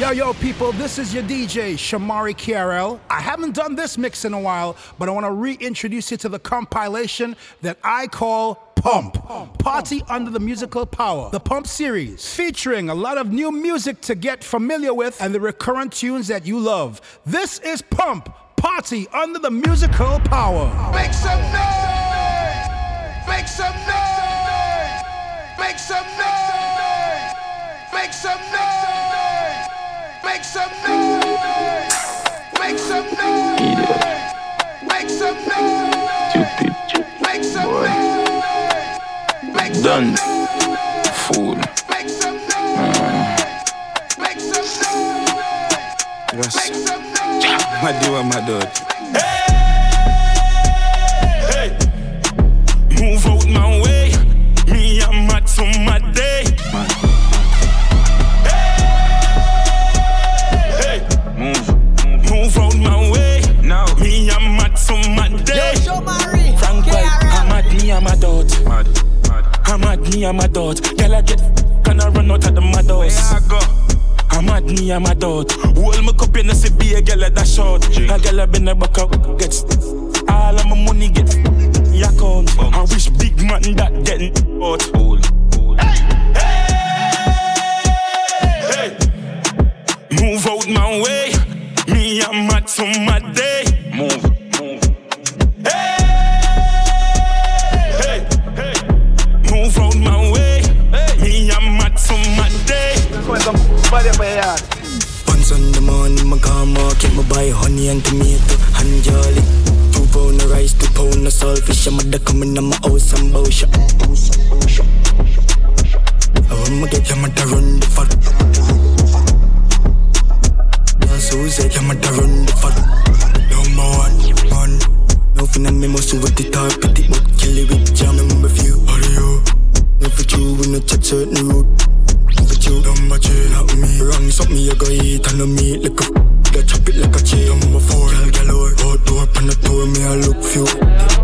Yo, yo, people, this is your DJ, Shomari KRL. I haven't done this mix in a while, but I want to reintroduce you to the compilation that I call Pump. Party under the musical power. The Pump series, featuring a lot of new music to get familiar with and the recurrent tunes that you love. This is Pump. Party under the musical power. Make some noise! Make some noise! Make some noise! Make some noise! Make some noise! Make some noise! Make some noise! Make some noise! Make some Done. noise! Fool. Make some noise! Make some noise! Yes. Make some noise! My dude, my dude. Hey, move out my way. Me, I'm a dot. Mad. Mad. I'm at me, I'm a dot. Girl, I get can I run out of the mad house? I go. I'm at me, I'm a dot. Hold my cup in the be a girl at that short. A girl I been a back up, gets all of my money get account. I wish big man that getting out. Fool. Fool. Hey, move out my way. Me, I'm mad for my day. Move. Once on the morning, my car market, my buy honey and tomato and jolly. Two pound of rice, two pound of saltfish. I'm mother coming on my house and bow shop. I want to get your mother run the fuck. Yeah, Susie, your mother run the fuck. Number one, one. Nothing on me must with the top, but kill it with jam. Number few, how do you? Never you when you check certain route. But you number three, not me. Wrong something you go eat and no meat like a f- That chop it like a cheese. Number four, girl galore. Outdoor oh, oh, oh, pan the tour, me I look few.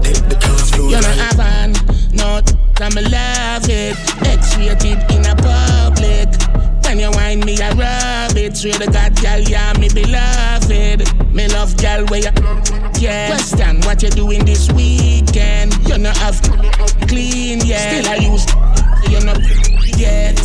Take the class flow. You know like- have on, no I'm love it. X-rated in a public. When you whine me, I rub it. Swear to God, girl, yeah, me beloved. Me love girl where you yeah. Question what you doing this weekend? You know have clean yet. Still I use you know yet.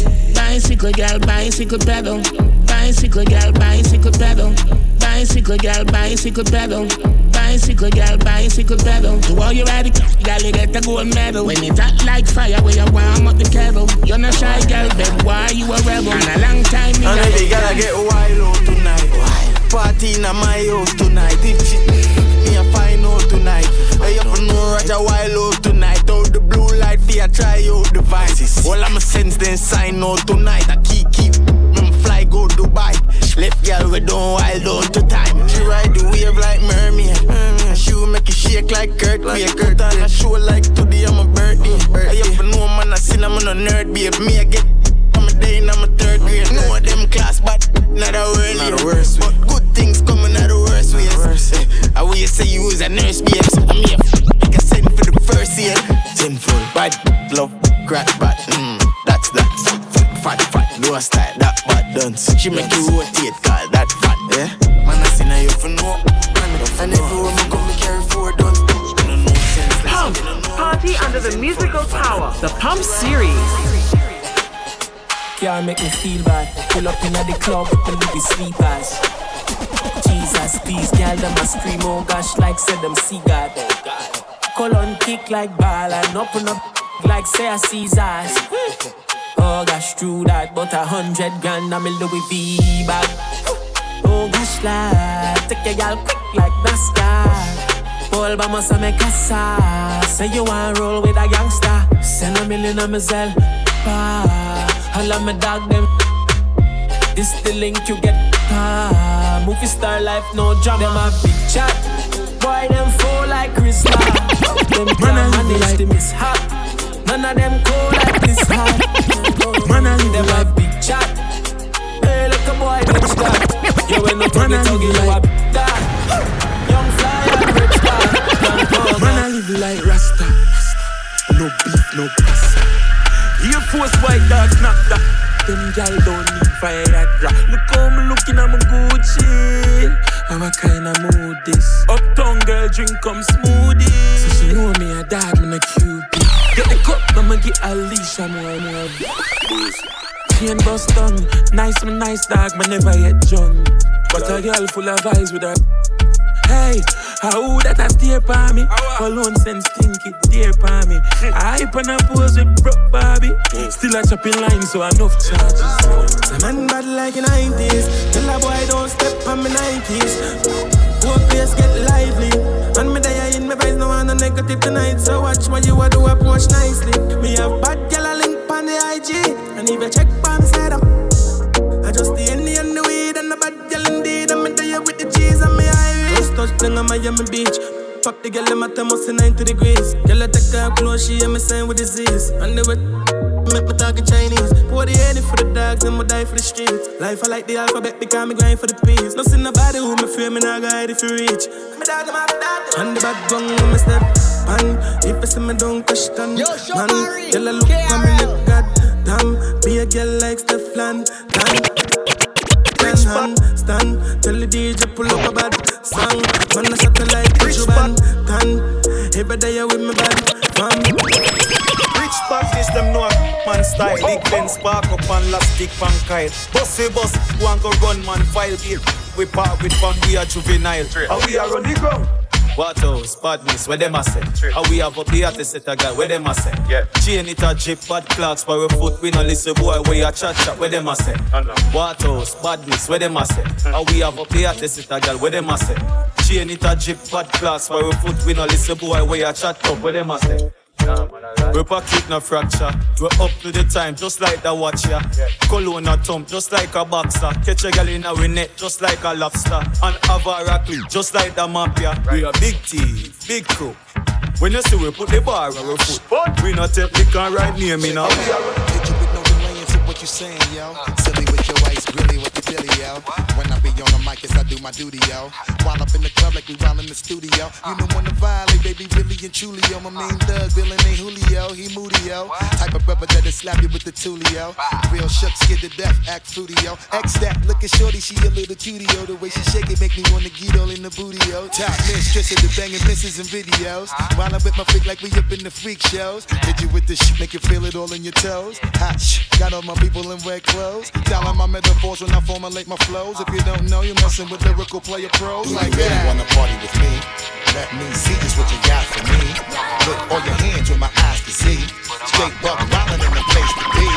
Bicycle girl, bicycle pedal. Bicycle girl, bicycle pedal. Bicycle girl, bicycle pedal. Bicycle girl, bicycle pedal. To all you ready, girl, you get a gold medal. When it hot like fire, where you warm up the kettle. You're not shy, girl, but why you a rebel? And a long time, me And a- baby, gotta get wild out tonight. Party in my house tonight. If she me a find out tonight. Hey, up know Roger wild out tonight. Out the blue light, fear try out the vices. All I'ma sense then sign out tonight. I keep keep mm, fly go Dubai. Left girl we don't wild out to time. She ride the wave like mermaid. Mm, she will make it shake like Kurt. Like Kurt on a show like today I'm a birthday. Hey, up know man I seen I'm a nerd babe. Me I get I'm a day in I'm a third grade. No of them class, but not a word. Not a worse But good things coming out the worst ways. I will you say you was a nurse, babes. I'm here, like I send for the first year. Sinful, bad, love, crack, bad. Mm, that's that. Fat, fat, fat, no style, that bad dance. She make you rotate, call that fat, yeah. Man, I seen her, you for no. And everywhere me go, me carry four guns. No, no sense, like, Pump. you don't know. Party under the musical power. The Pump Series. Can't make me feel bad. Pull up in the club with the Louis sleepers. Jesus, these gal them a scream, oh gosh, like said them see God. Colon kick like ball and open up like say I Caesars. Oh gosh, true that, but a hundred grand I'm a Louis V bag. Oh gosh, lad, take your gal quick like NASCAR. Paul vamos a me casa. Say you want roll with a gangster. Send a million on my. Pa, I love my dog them. This the link you get. Pa, movie star life no drama. Them a big chat. Boy them fall like Chris Rock. Them can't manage to miss hot. None of them cool like this hot. Man, I them a big chat. Hey, look a boy, bitch that. You ain't no tuggy tuggy, you a that. Young fly and rich that. Man, I live like Rasta. No beef, no pasta. Air Force white dogs, not that. them gal don't need Viagra. Look how me looking at my Gucci. I'm a kind of mood this. Uptown girl drink come smoothie. So she know me a dog, me a cupid. Get the cup, I'ma get a leash, I'm more more. Chain bust tongue, nice me nice dog, me never yet drunk. But a girl full of eyes with her. Hey, how that a stay by me? Cologne sense stinky, dear by me. I hype and I pose with broke Barbie. Still a chopping line, so enough charges. The man bad like in 90s. Tell a boy don't step on me 90s. Whole place get lively. And me there in my vibes, no one no negative tonight. So watch what you a do, approach nicely. Me have bad gal a link on the IG. And if you check by me side, I'm I just the and the weed and the bad gal indeed. I'm there with the cheese and me Irish. Just touch down on Miami Beach. Fuck the girl, them at almost 90 degrees. Girl, I take her close, she hear me saying with disease. And they wet, make me talking Chinese. Pour the Henny for the dogs and me die for the streets. Life I like the alphabet because me grind for the peace. No see nobody who me fear, me not guide if you reach. Me dog, have that. And the bad gun when me step on. If I see me don't question, Yo, man. Girl, I look for me, look god damn. Be a girl like Stefan, hand, stand. Tell the DJ pull up a bad song. Man, I light, rich band, tan. Every day you with me band, fam. Rich this them know man style. Big Ben spark up and last stick pan kite. Bossy boss, one go run man file bill. We part with fun, we are juvenile. And we are on the ground. What else? Badness, where them a say? How we have up the artist set a guy, where them a say? Yeah. Chain it a drip, bad clocks, for a foot, we no listen boy, where you chat chat, where them a say? What else? Badness, where them a say? How we have up the artist set a guy, where them a say? Chain it a drip, bad clocks, for a foot, we no listen boy, where you chat up, where them a say? We pocket no fracture. We up to the time, just like the watch ya. Cologne a thump, just like a boxer. Catch a gal in our net, just like a lobster. And have a clip, just like the mafia. We a big thief, big crew. When you see we put the bar on our foot, we not take liquor and right near me now. You no what you saying, yo. Silly with your ice, grilly with the dilly, yo. When I yes, I do my duty, yo. While up in the club like we while in the studio. You know when to violate, baby, really and truly, yo. My main Doug, Bill and ain't Julio, he moody, yo. Type of brother that'll slap you with the tulio. Real shook, scared to death, act fruity, yo. X that, look at shorty, she a little cutie, yo. The way she shake it make me wanna get all in the booty, yo. Top mistress of the banging misses and videos. While I'm with my freak like we up in the freak shows. Hit you with the shit, make you feel it all in your toes. Hot got all my people in red clothes. Dialing my metaphors when I formulate my flows. If you don't know, you're messing with lyrical player pros Do like you really that. wanna party with me? Let me see just what you got for me. Put all your hands where my eyes can see. Straight buck wildin' in the place to be.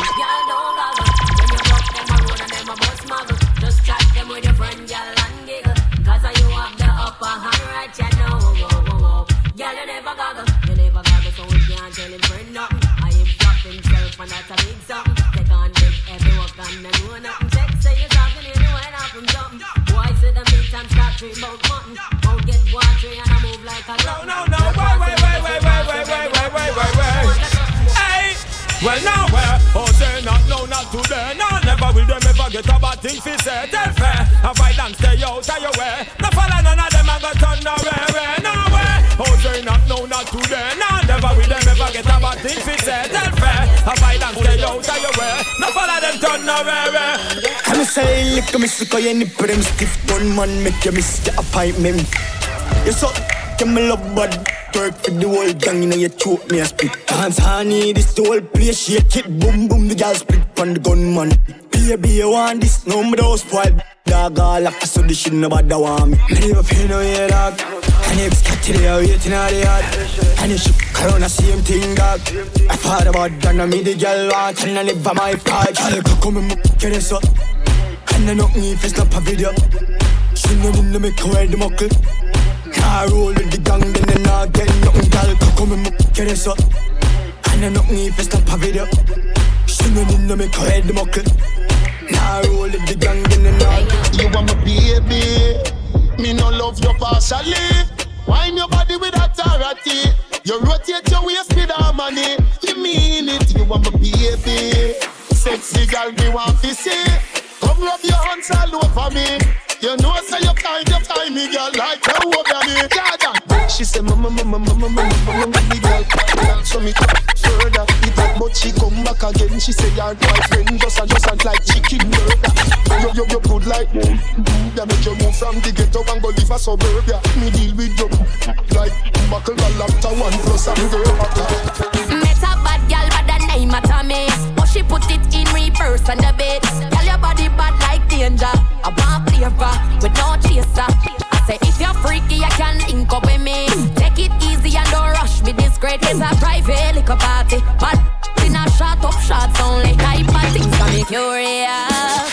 Just chat them with your friend, girl, and giggle. Cause you have the upper hand right, you know. Whoa, whoa, whoa, whoa. Girl, you never goggle. You never goggle, so we can't tell him friend nothing. I am flop himself, and that's a big something. Take on big every work and I know nothing. Meat and start dream about mutton. Won't get watery and I move like a No, no, no, wait, wait, wait, wait, wait, wait, wait, wait, wait, wait, wait. Hey, well now where? Oh, say not, no, not today. No, never will them ever get a bad thing fi say. Tell fair, a violence stay out of your way. No follow none of them and go turn away, no way. Oh, say not, no, not today. No, never will them ever get a bad thing fi say. Tell fair, a violence stay out of your way. No follow them turn away. I'm say, lick a miss, call you nip them stiff gun man, make you miss the appointment. You so, you me love bad work for the whole gang, know you choke me a spit. Dance honey, this the whole place, shake it, boom boom, the girl split on the gunman. Baby, you want this, no me those spoiled. Dog all after so this shit nobody want me. Me never pay no yeah, dog. And today, I'm waiting on the yard. And you should the same thing, dog. I thought about that, now me the girl want, and I never my part. Girl, come and get this up. And I knock me if it's not a video. She know in the make her the muckle. Nah, roll with the gang, then they not get nothing, girl. Come and get this up. And I knock me if it's not a video. She know in the make her the muckle. Nah, roll with the gang, then they not get You are my baby. Me no love you partially. Wine your body with authority. You rotate your waist with harmony. You mean it, you are my baby. Sexy girl, me want to see. Come rub your hands all over me. You know, say you kind, you find me, girl, like you over me. She said, mama, mama, mama, mama, mama, mama, girl. Show me further. It that but she come back again. She say her boyfriend just a just a like chicken burger. You you you good like that make you move from the ghetto and go live a suburbia. Me deal with you like buckle a laptop one plus and girl. Met a bad gal, but the name of Tommy. But she put it in reverse on the bed. Girl, your body bad like danger. I want flavor with no chaser. I say if you're freaky, you can link up with me. Take it easy and don't rush me. This great is a private liquor party. But in a shot up shots only. Type of things got me curious.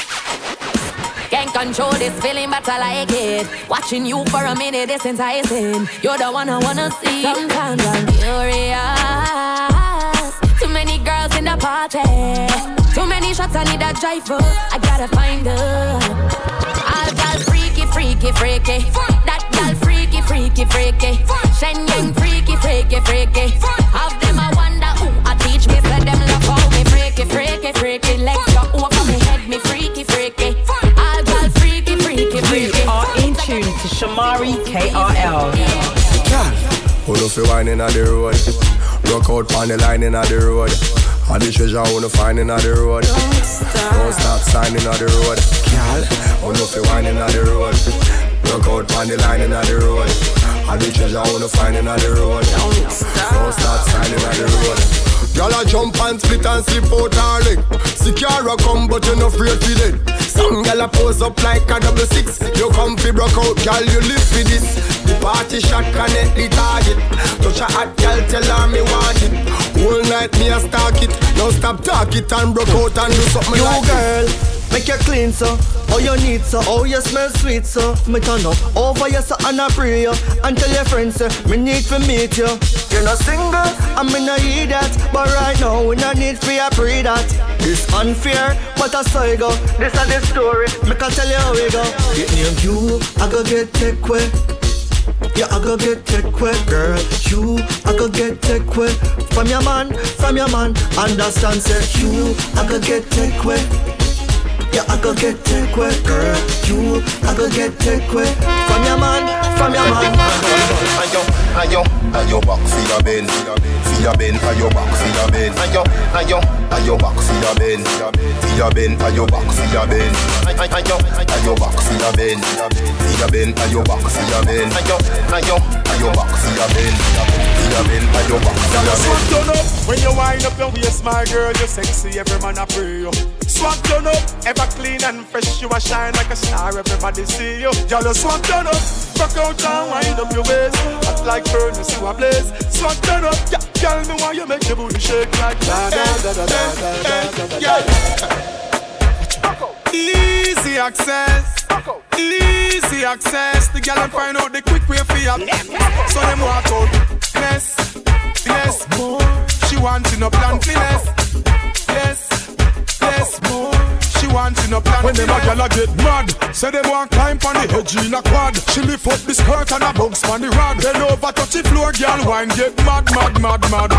Can't control this feeling, but I like it. Watching you for a minute is enticing. You're the one I wanna see. Sometimes I'm curious. Too many girls in the party. Too many shots, I need a driver. I gotta find her. Girls freaky, freaky, freaky. That girl freaky, freaky, freaky. Shen Yang freaky, freaky, freaky. Have them I wonder who I teach me. Say them love how me freaky, freaky, freaky. Legs go over me head, me freaky, freaky. All girls freaky, freaky, You are in tune to Shomari KRL. Who know fi wine inna the road? Rock out pon the line inna the road. All the treasure who no find inna the road. Don't stop signing inna the road. Girl, who know fi wine inna the road? Rock out pon the line the road. All the treasure who no find inna the road. Don't stop signing the road. Girl a jump and split and slip out her leg Secure come but you no afraid fi dead Some girl a pose up like a double six You come fi broke out, girl you live fi this The party shot connect the target Touch a hot girl tell her me want it Whole night me a stalk it. Now stop talk it and broke out and do something You like girl, make you clean so. Oh you need so, oh you smell sweet so? Me turn up over you so and I pray you. And tell your friends say, me need to meet you. You're not single, and me no hear that. But right now we no need for you pray that. It's unfair, but I saw you go. This is the story, make I tell you how we go. Get name you, I go get take way yeah, I go get take away, girl. You, I go get take away from your man, from your man. Understand, say you, I go get take away. Yeah, I go get take away, girl. You, I go get take away from your man, from your man. Ayo, ayo, back for your ben, for your ben, ayo back for your ben. Ayo, ayo, ayo back for your ben, for your ben, ayo back for your ben. Ayo, ayo back for your ben, for your ben, ayo back for your ben. Ayo, ayo, ayo back for your ben, for your ben, ayo back for Girl, your swag turn up when you wind up your waist, my girl. You sexy, every man I pray you. Swag turn up, ever clean and fresh. You a shine like a star, everybody see you. You swag turn up, rock out and wind up your waist, hot like furnace you a blaze. Swag turn up, yeah, girl, me want you make your booty shake like da da da da da eh, eh, da da da da. Easy access, easy access. The and find out the quick way for you. So them walk out, less more. She wants no plan for more. She wants to no plan When them a gyal a get mad, say them want climb on the edge in a quad. She lift up the skirt and a bounce on the rod. Then over touch the floor, gyal wine get mad, mad, mad, mad.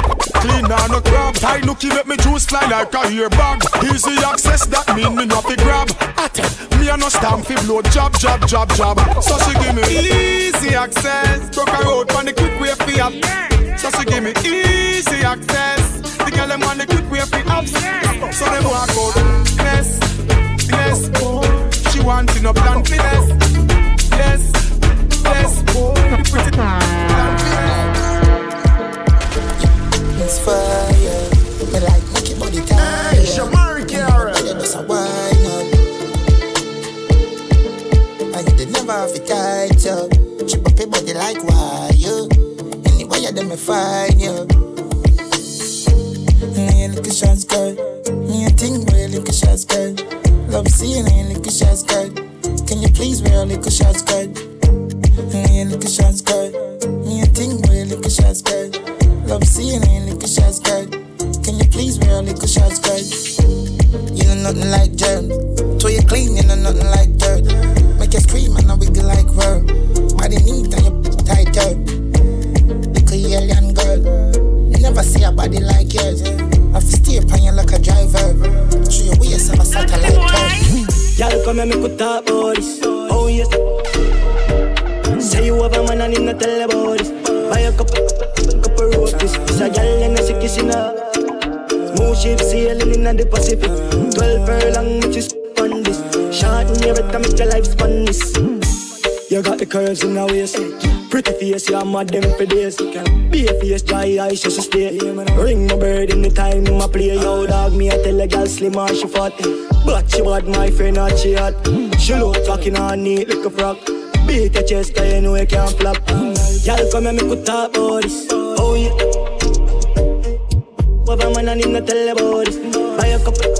Clean on no crab, tie nookie make me juice fly like a ear bag. Easy access that mean me not fi grab. Atten, me a no stamp fi blow job, job, job, jab. So she give me Easy access, broke her out on the quick way for up. So she give me easy access. Wanting no plan for less. It's fire. Me like make your body tight. Hey, Shomari Kara. Just a wine up. And you never have it tight up. Chip up your body like wire. Anyway, you them me find you, cause I. You curves in the waist. Pretty face, you're mad them for days. Be a face, dry eyes, just stay. Ring my bird in the time, my play. Yo, dog, me, I tell a girl slim or she fat. But she bad, my friend, not she hot. She look talking on neat like a frog. Beat your chest, I know you can't flop. Y'all come and make we talk about this. Oh, yeah. What a man, I need to tell about this. Buy a couple,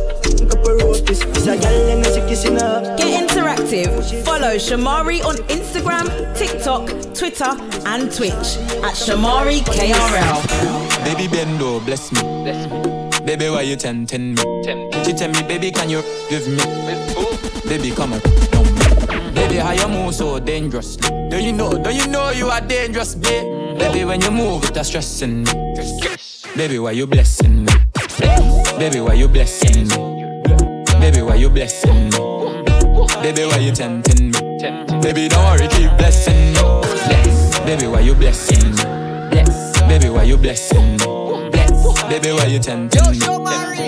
couple roasties. It's a girl and she kissing. Get interactive. Follow Shomari on Instagram, TikTok, Twitter, and Twitch at Shomari KRL. Baby Bendo, bless me. Bless me. Baby, why you tempting me? She tell me, baby, can you give me? Baby, come on. down me. Baby, how you move so dangerously? Do you know? Do you know you are dangerous, babe? Mm-hmm. Baby, when you move, it's stressing me. Baby, why you blessing me? Baby, why you blessing me? Baby, why you blessing me? Baby, why you tempting me? Baby, don't worry, keep blessing me. Bless. Baby, why you blessing me? Bless. Baby, why you blessing me? Bless. Baby, why you tempting me?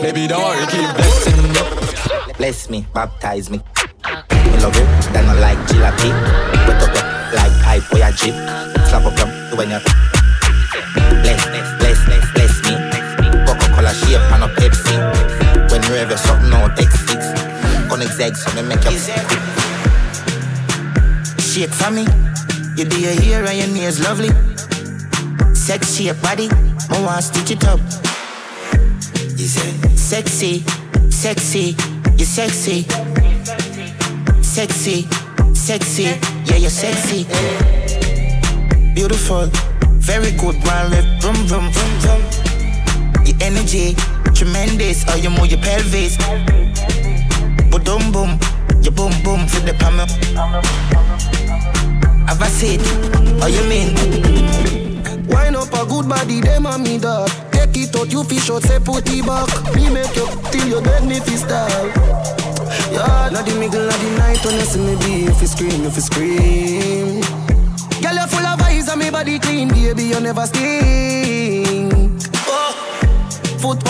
Baby, don't worry, keep blessing me. Bless me, baptize me. Me love you, then I like jalopy. Wet up your like pipe for your jeep. Slap up your when you bless, bless, bless, bless, me. Coca-Cola shape and a Pepsi. When you ever something out X6, on exec so me make you Shake for me, you do your hair and your nails lovely. Sex shape body, I want stitch it up. You say sexy, sexy, you sexy, sexy, sexy, yeah you're sexy. Beautiful, very good, one left, vroom vroom vroom vroom. Your energy, tremendous, how you move your pelvis. Boom boom boom, your boom boom for the palm. Have I said, how you mean? Wine up a good body, them a me dog. Take it out, you fish out, say put it back. Me make you till you beg me fi style. Yeah, not the middle of the night when you see me be if you scream, if you scream. Girl, you full of eyes and me body clean, baby, you never sting. Oh, foot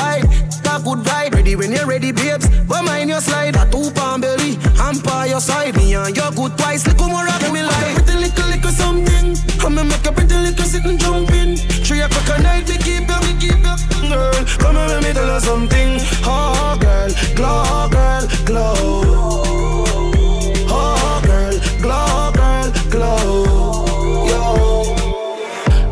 ready when you're ready, babes. But mind your slide, a two pound belly, hand by your side, me and your good twice. Look more rock me like pretty little little something. I'ma make a pretty little sit and jump in. Three o'clock at night, we keep you, we keep you, girl. Come and let me tell you something. Oh, girl, glow, girl, glow. Oh, girl, glow, girl, glow. Yo.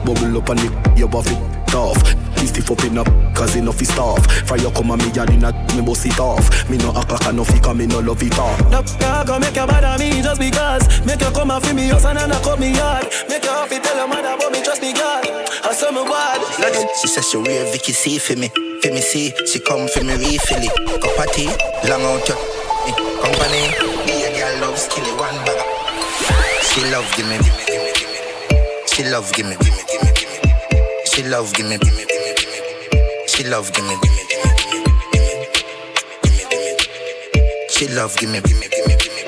Bubble up and it, you buff it off. This stiff up in up, cause enough is tough. Fire come and me yard in a me bust it off. Me no act like enough, cause me no love it off. No, no, go make you bother me just because. Make you come and feel me house and then I cut me yard. Make you have to tell your mother about me, trust me God. I saw me bad. She says she real Vicky C for me, for me see. She come for me refill it. Cup of tea, long out your company. Me a girl love skilly one bag. She love give me, give me, give me, give me. She love give me, give me, give me, give me. She love give me, give me, She love give me, give me, give me, give me, give me, give me, give me. She love give me, give me, give me, give me.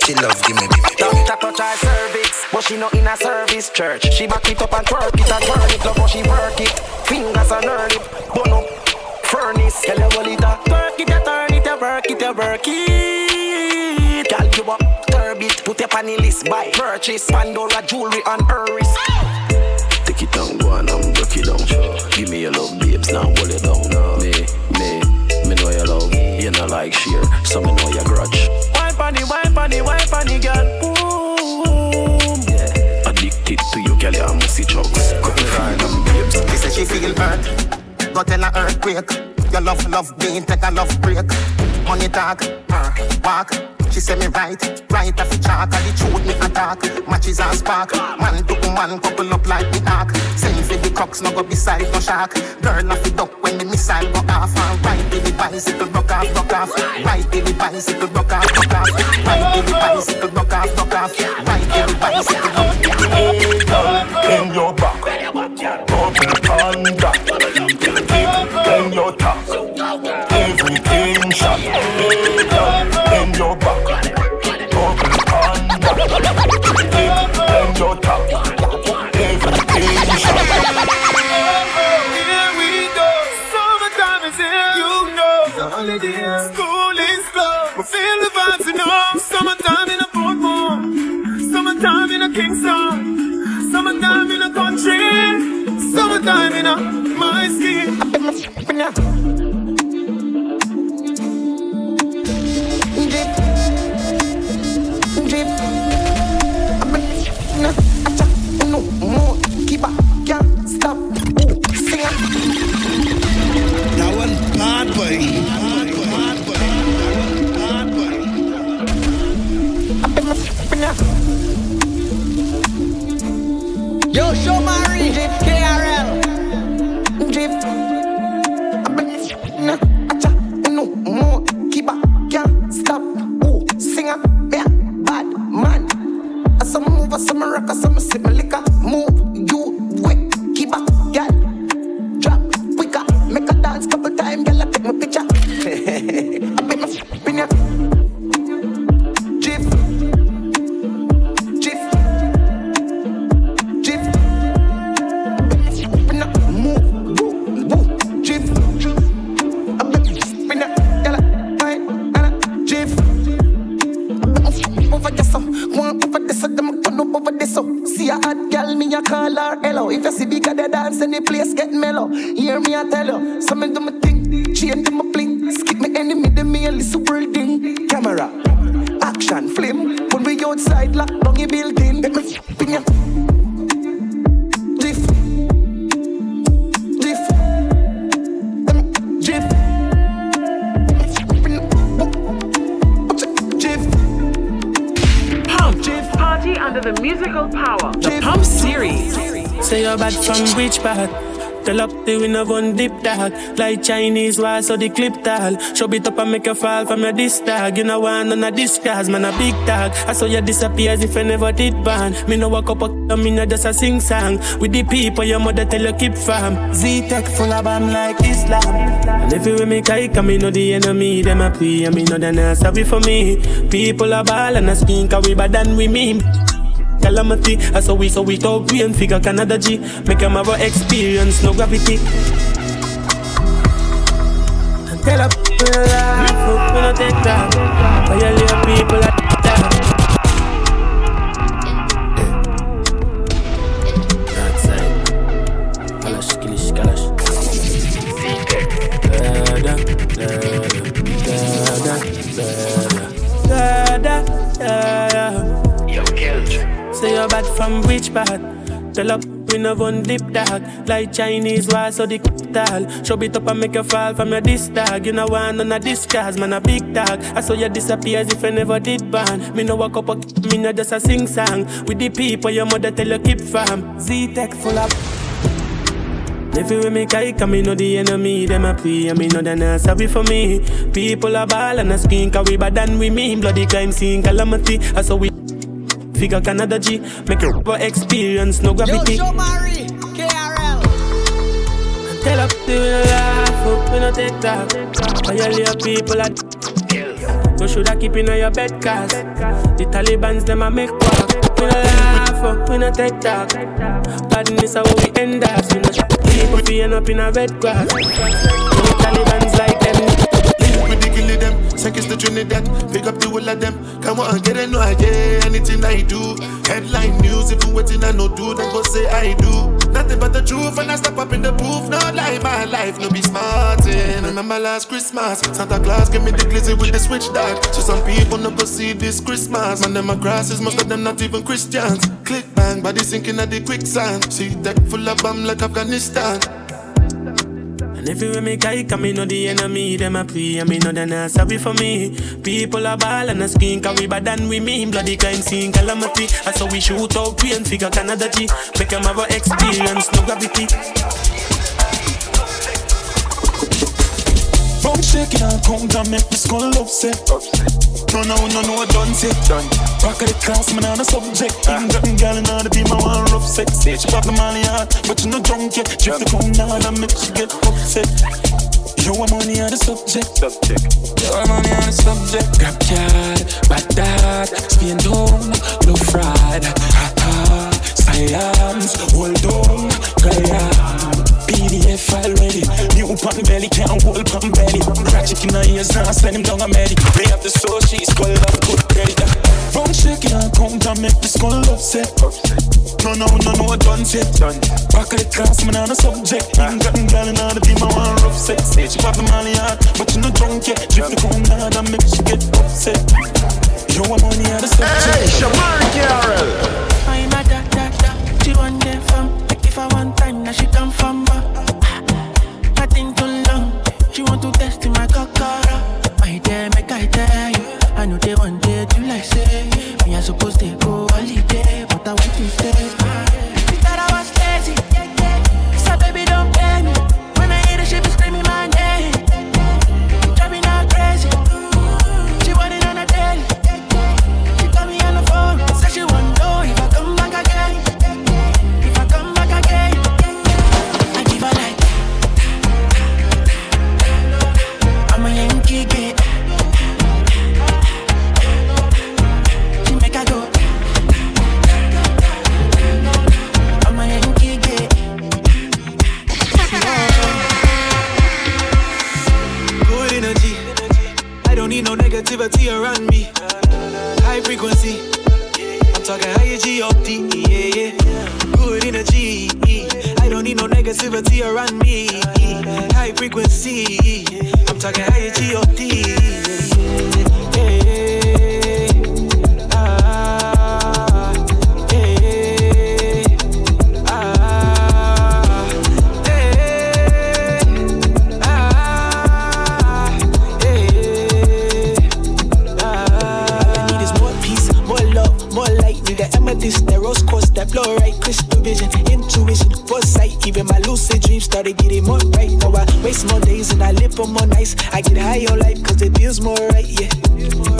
She love give me, give me. Doctor touch her cervix, but she not in a service church. She back it up and twerk it and turn it, love how she work it. Fingers on her lip, bun up, furnace. Tell you what it a twerk it, you turn it, you work it, you work it. Girl, you up, turb it, put it on the list, buy, purchase, Pandora jewelry on her wrist. Take it down, go on and break it down. Give me your love, babes, now hold it down. Me, me, me know your love. You know like sheer, so me know your grudge. Wine panny, wine panny, wine panny, girl. Boom. Addicted to you, girl, you must see drugs. Cut me fine and babes. She say she feel hurt, got in a earthquake. Your love, love being take a love break. Money talk, uh, walk. She say me right, right off the chalk. And the truth me attack. Matches and spark. Man to man couple up like the ark. Same for the crocks, no go beside no shark. Girl off the duck when the missile go off. And ride to the bicycle, rock off, rock off. Ride to the bicycle, rock off, rock off. Ride to the bicycle, rock off, rock off. Ride to the bicycle, rock off. In your back, open panda. In your top, everything shot. Skin. Under the musical power. The Pump Series. Say you're bad from which part? Tell up the winner one dip tag Like Chinese wall so the clip tag Show it up and make you fall from your disc tag You know one on a disguise man a big tag I saw you disappear as if I never did ban Me no walk up a me no just a sing song. With the people your mother tell you keep farm. Z-Tech full of bam like Islam. And if you with me kike and me know the enemy Them a pray and me know they not sorry for me. People are ball and a skin cause we bad than we mean calamity. I saw we so we talk we and figure Canada G. Make them have a experience, no gravity. And tell life, hope we no take that. Violate people like that. From which part? Tell up we no one dip tag Like Chinese wall so the tall. Show it up and make you fall from your disc tag You know one on a disguise man a big tag I saw you disappear as if I never did ban Me no walk up a me no just a sing song. With the people your mother tell you keep farm Z-Tech full of if you with me kike, me know the enemy, them a pray, and me know they not sorry for me. People are ball and a skin, cause we bad than we mean. Bloody crime scene, calamity, I saw we figure Canada G, make a proper experience, no gravity. Yo, show Mari, KRL. Tell up to the laugh, hope we no take that. Violate people at You shoulda keep in on your bed, cause the Taliban's them a make walk. We no laugh, oh, we no take that. Badness how we end us. We no people end up in a red grass. The Taliban's like them. Seconds to Trinidad. Pick up the whole of them. Come on, get it, no idea. Anything I do, headline news. If you waiting, I no do. Then go say I do. Nothing but the truth, and I step up in the booth. Not like my life, no be smarting. Remember last Christmas, Santa Claus gave me the glizzy with the switch dog. So some people no go see this Christmas. Man, them my grasses, most of them not even Christians. Click bang, body sinking at the quicksand. See tech full of bomb like Afghanistan. And if you with me kike, me know the enemy, them a pray, and me know they not sorry for me. People are ball and a skin, cause we bad than we mean. Bloody crime scene, calamity. I saw we shoot out, we and figure Canada G. Make them have a experience, no gravity. From shaking and count and make me skull upset. No, no, no, no, I done set. Back of the class, man, on a subject. Even gotten gal in the team, I want rough sex. She pop the molly out, but you no drunk yet. Drift the crown down and I make she get upset. Yo, I'm money on the subject. Subject. Yo, I'm money on the subject. Grab card, bad dad, spin down, low fried, hot hot, Siams, hold on, Graham. PDF file ready, new pan belly, can't hold pan belly. Got chicken on ears now, send him down a medic. Lay up the soul, she's called up good credit. From shaking her count and make the skull upset. No, no, no, no, I done set. Back of the class, man, on a subject. Even got them girl in all the team, I want rough sex. Say she pop the molly hard, but you no drunk yet. Drift the crown hard and make she get upset. Yo, I'm only at the subject. Hey, Shamar Carroll. I'm a da da da. She want them from. Like if I want time, she come from. Uh, nothing too long. She want to test my cockara. My dear, make I tell you. I know they want to like say. Me, I supposed to go holiday, but I want to stay. Negativity around me. High frequency. I'm talking high G up D. Yeah, yeah. Good energy. I don't need no negativity around me. High frequency. I'm talking high G up D. Yeah, Amethyst, rose quartz, that blow right, crystal vision, intuition, foresight. Even my lucid dreams started getting more right. Now I waste more days and I live for more nights. I get high on life cause it feels more right, yeah.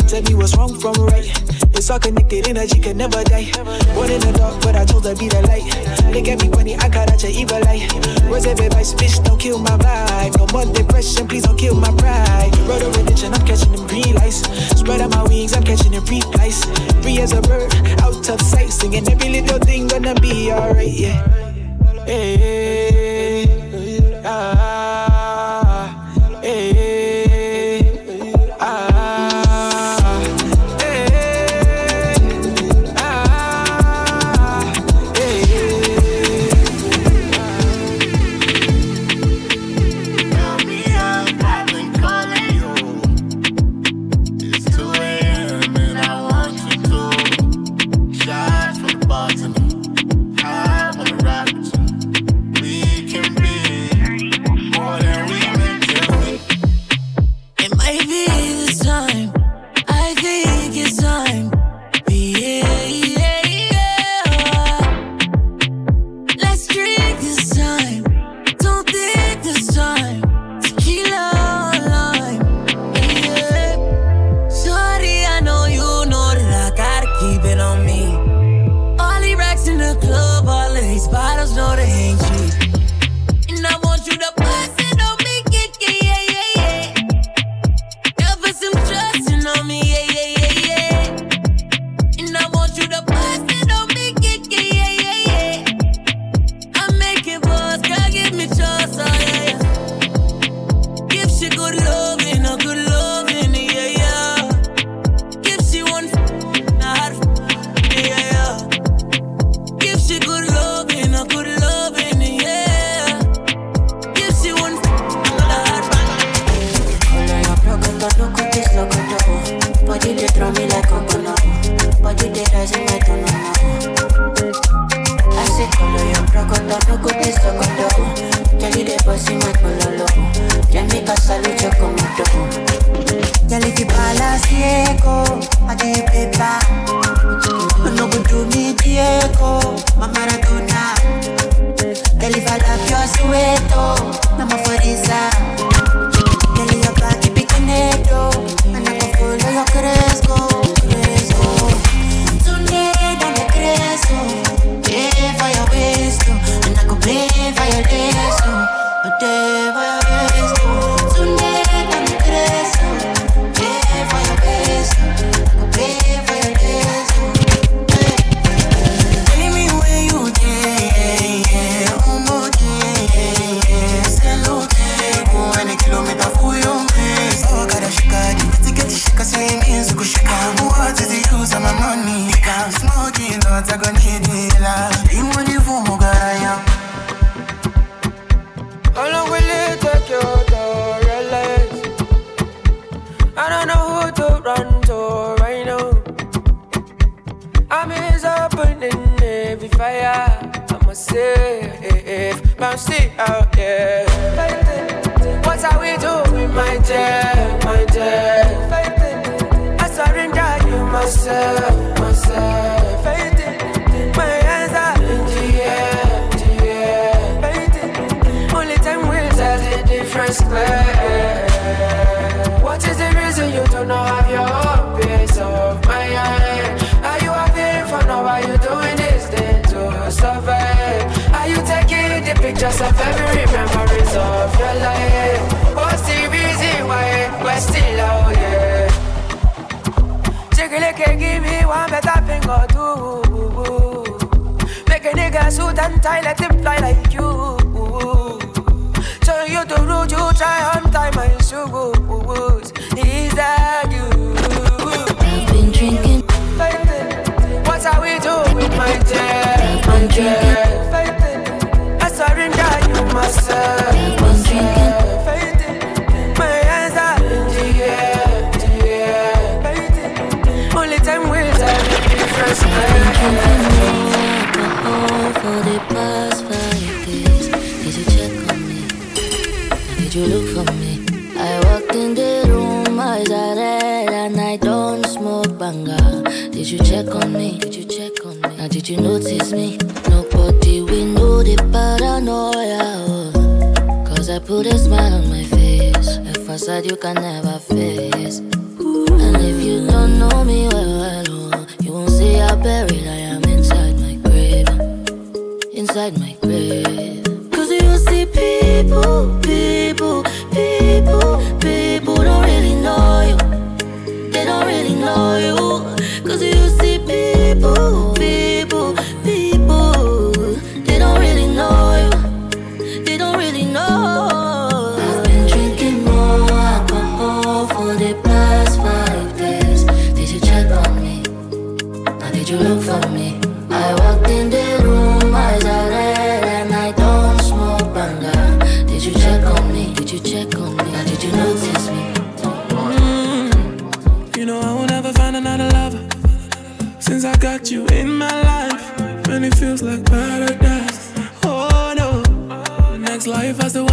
Tell me what's wrong from right. It's all connected, energy can never die. Born in the dark, but I chose to be the light. Look at me funny, I got out your evil light. Words of advice, bitch, don't kill my vibe. No more depression, please don't kill my pride. Road of redemption, I'm catching them green lights. Spread out my wings, I'm catching them free flights. Free as a bird, out of sight, singing every little thing gonna be alright, yeah. Hey,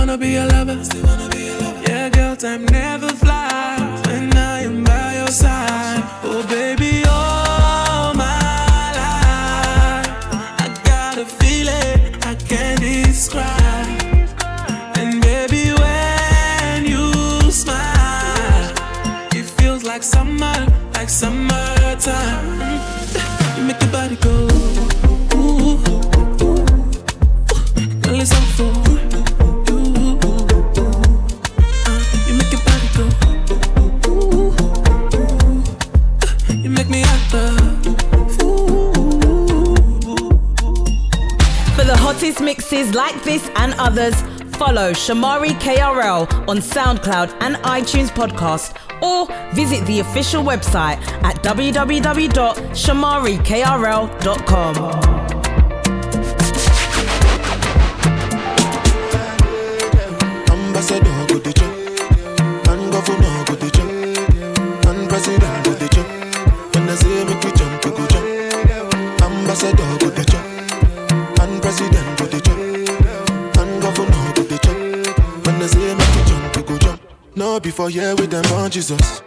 wanna be a lover. Still wanna be follow Shomari KRL on SoundCloud and iTunes Podcast or visit the official website at www.shomarikRL.com. yeah, with them on Jesus.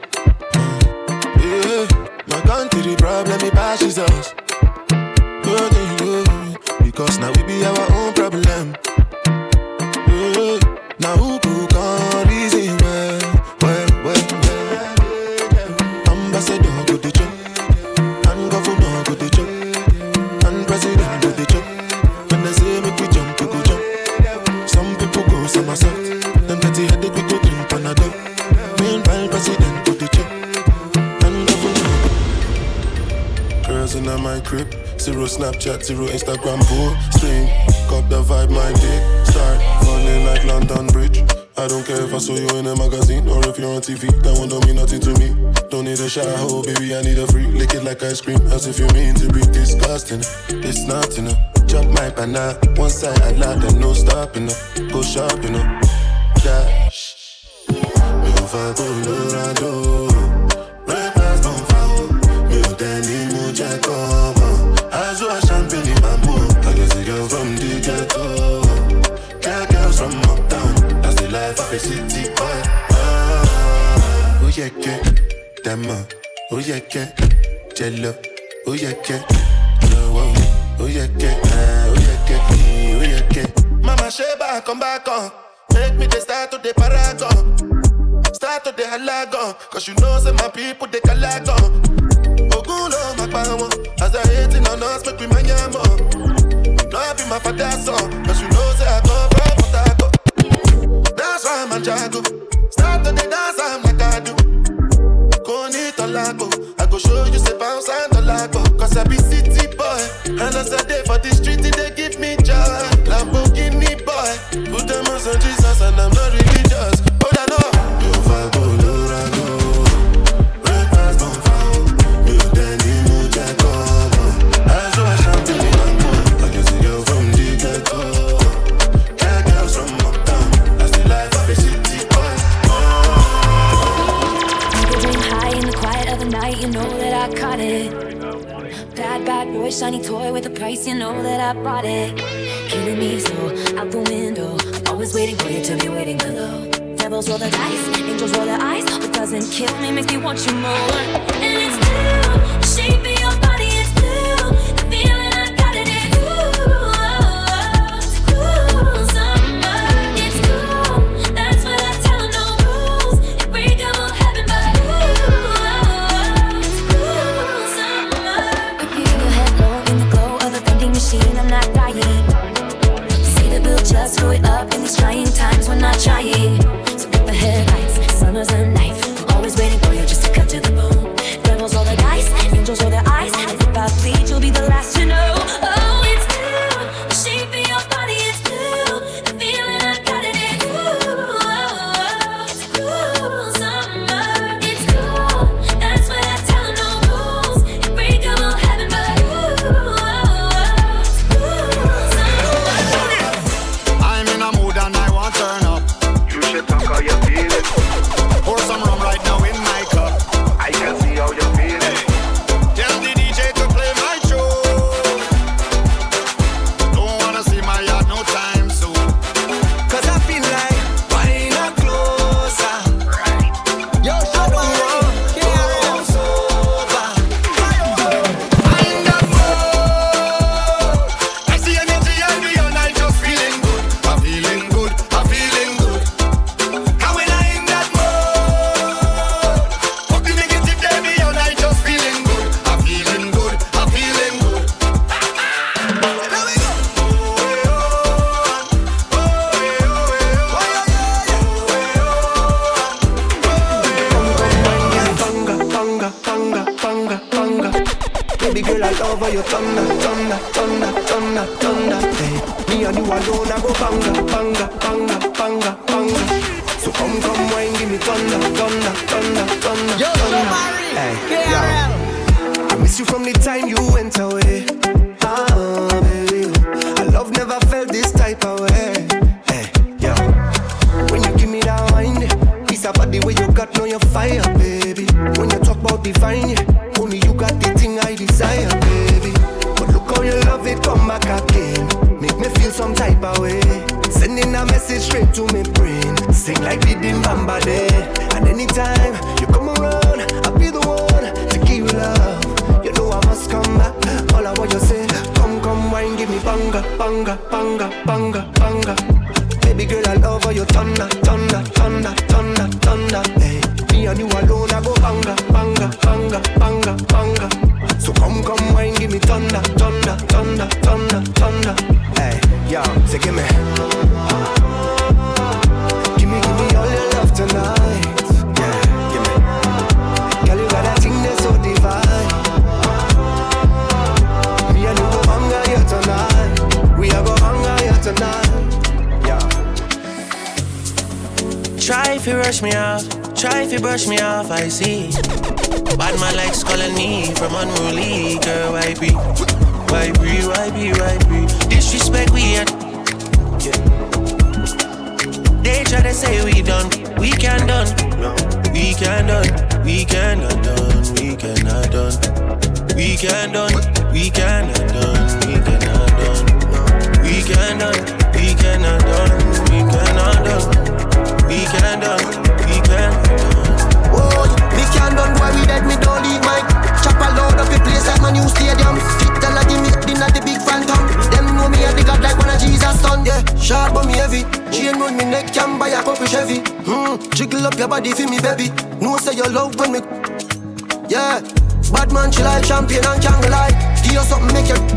nothing, it's nothing. Uh. Drop my banana, one side I lot and no stopping. Uh. Go shopping up, uh. cash. Me on fa Colorado. red pass on fa o. Me on teni mo Jacob, azu a champagne in my. I got the girl from the ghetto, got girls from uptown. That's the life of a city boy. Ah, oh yeah, yeah, Demo. Uh. oh yeah, yeah, jello, oh yeah, yeah oyeke, eh, oyeke, eh, oyeke. Mama Sheba, come back on. Make me the start of the paragon. Start of the halagon. Cause you know, say my people, they calagon. Ogulo, my power. As I hate it on us, make me my yamo. No, be my father's son. Cause you know, say I go, go, go, go. That's why I'm a jago. price, you know that I bought it. Killing me so out the window. Always waiting for you to be waiting below. Devils roll the dice, angels roll their eyes. What doesn't kill me makes me want you more. And it's true.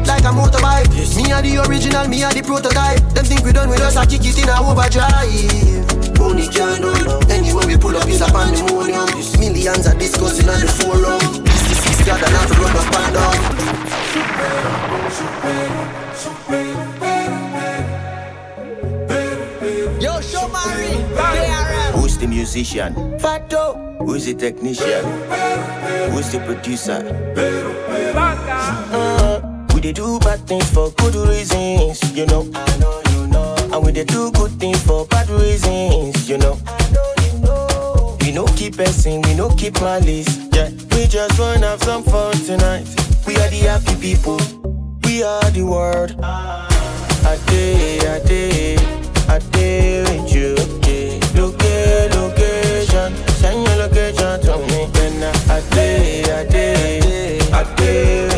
it like a motorbike. Yes. Me are the original, me are the prototype. Them think we done with us, I kick it in a overdrive. Money can anywhere we pull up is a pandemonium. Yes. Millions are discussing on the forum. This is God and I've run up and down. Yo, Shomari, Who's the musician? Fato. Who's the technician? Who's the producer? Uh, they do bad things for good reasons, you know. I know you know. And we dey do good things for bad reasons, you know. I know you know. We no keep person, we no keep malice, yeah. We just wanna have some fun tonight. We are the happy people, we are the world. I day, I day, I day with you. Yeah. Loca, location, send your location to me. Then I day, I day, I day.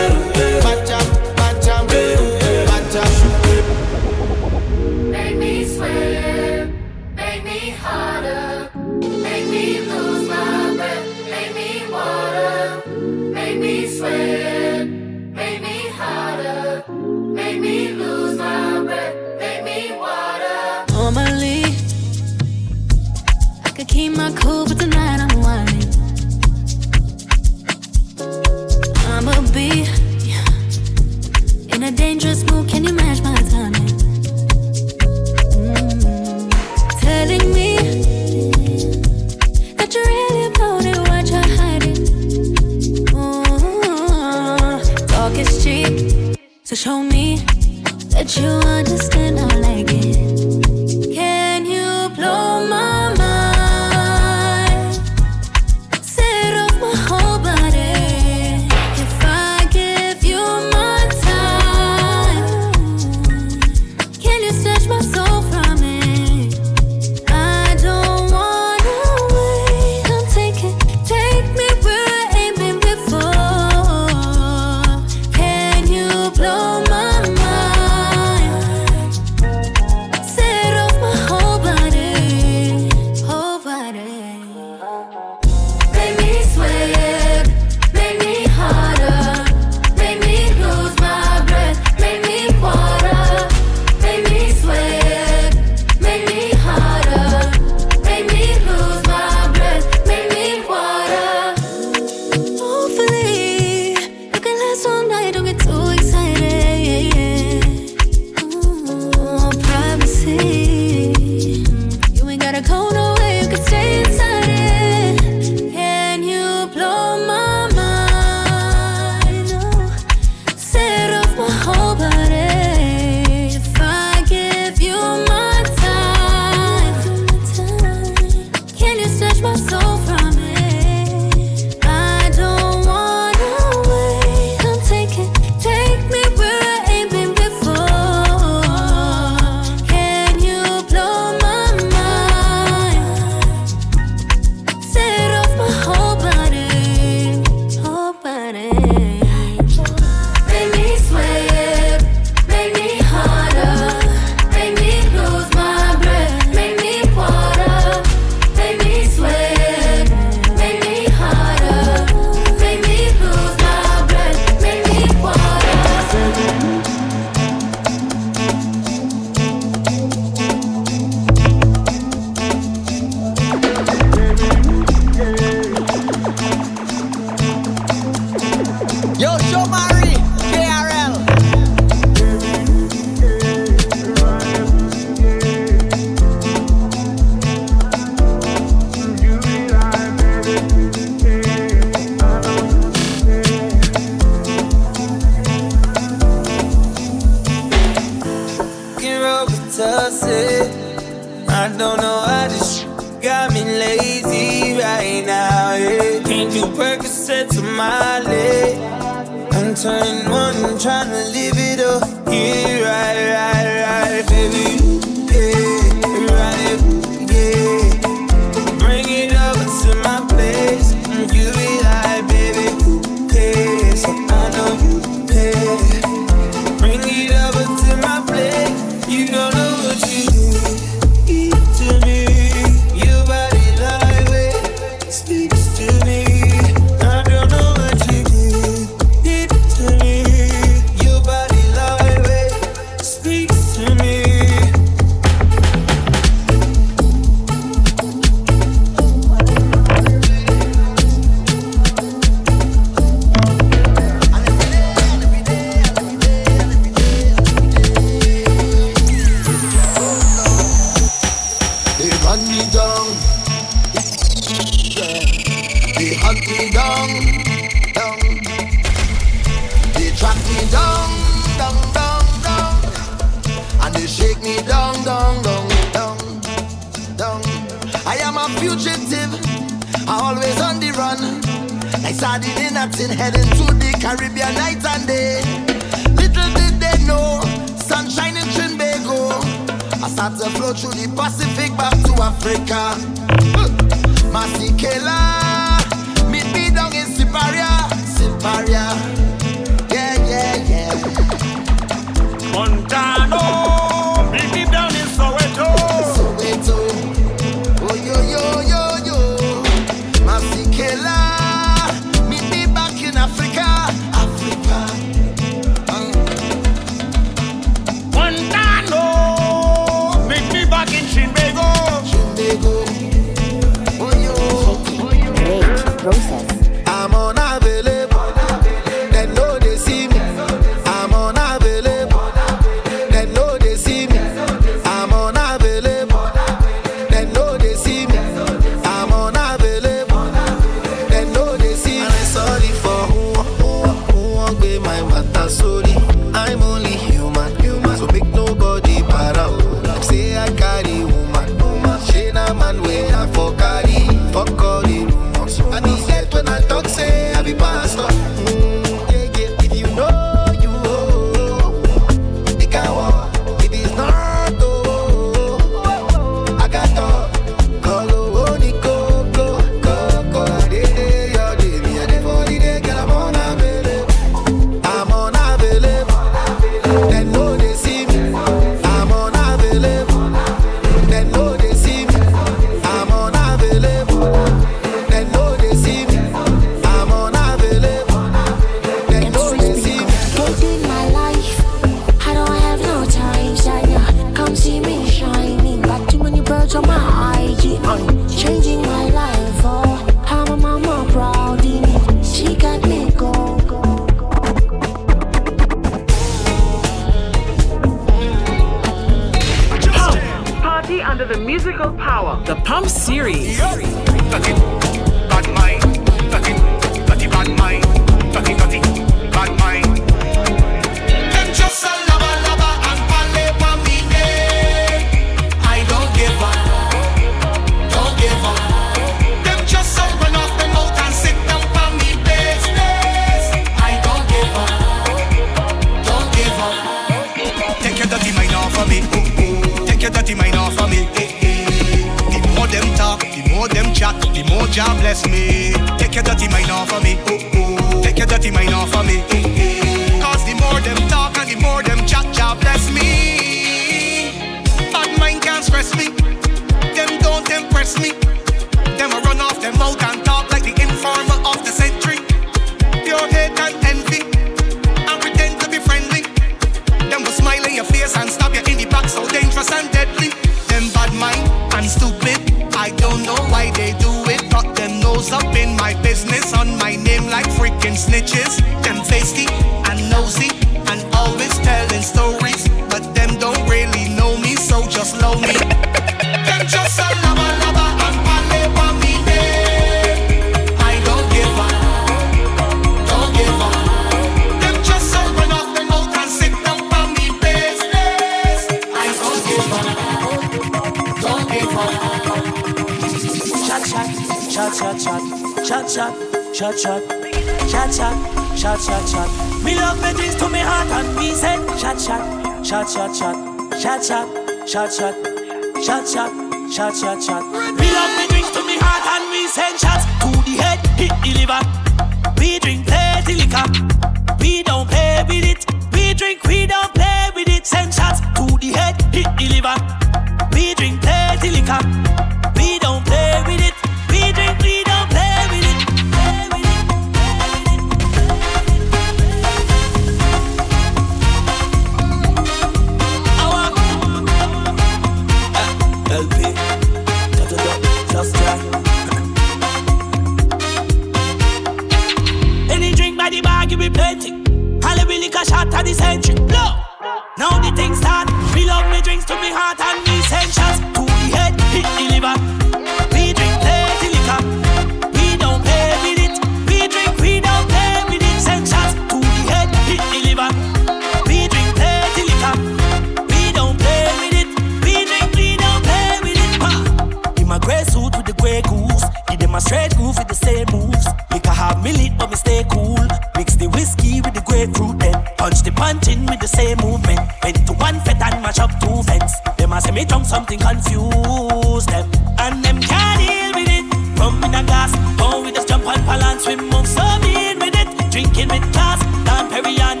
With goose. Give them a straight groove with the same moves. Liquor have me lit, but me stay cool. Mix the whiskey with the grapefruit, then punch the punch in with the same movement. Went to one fet and match up two fence. Them a say me drunk something confuse them, and them can't deal with it. Rum in a glass, oh we just jump on balance, we move so mean with it. Drinking with class, Dom Perignon,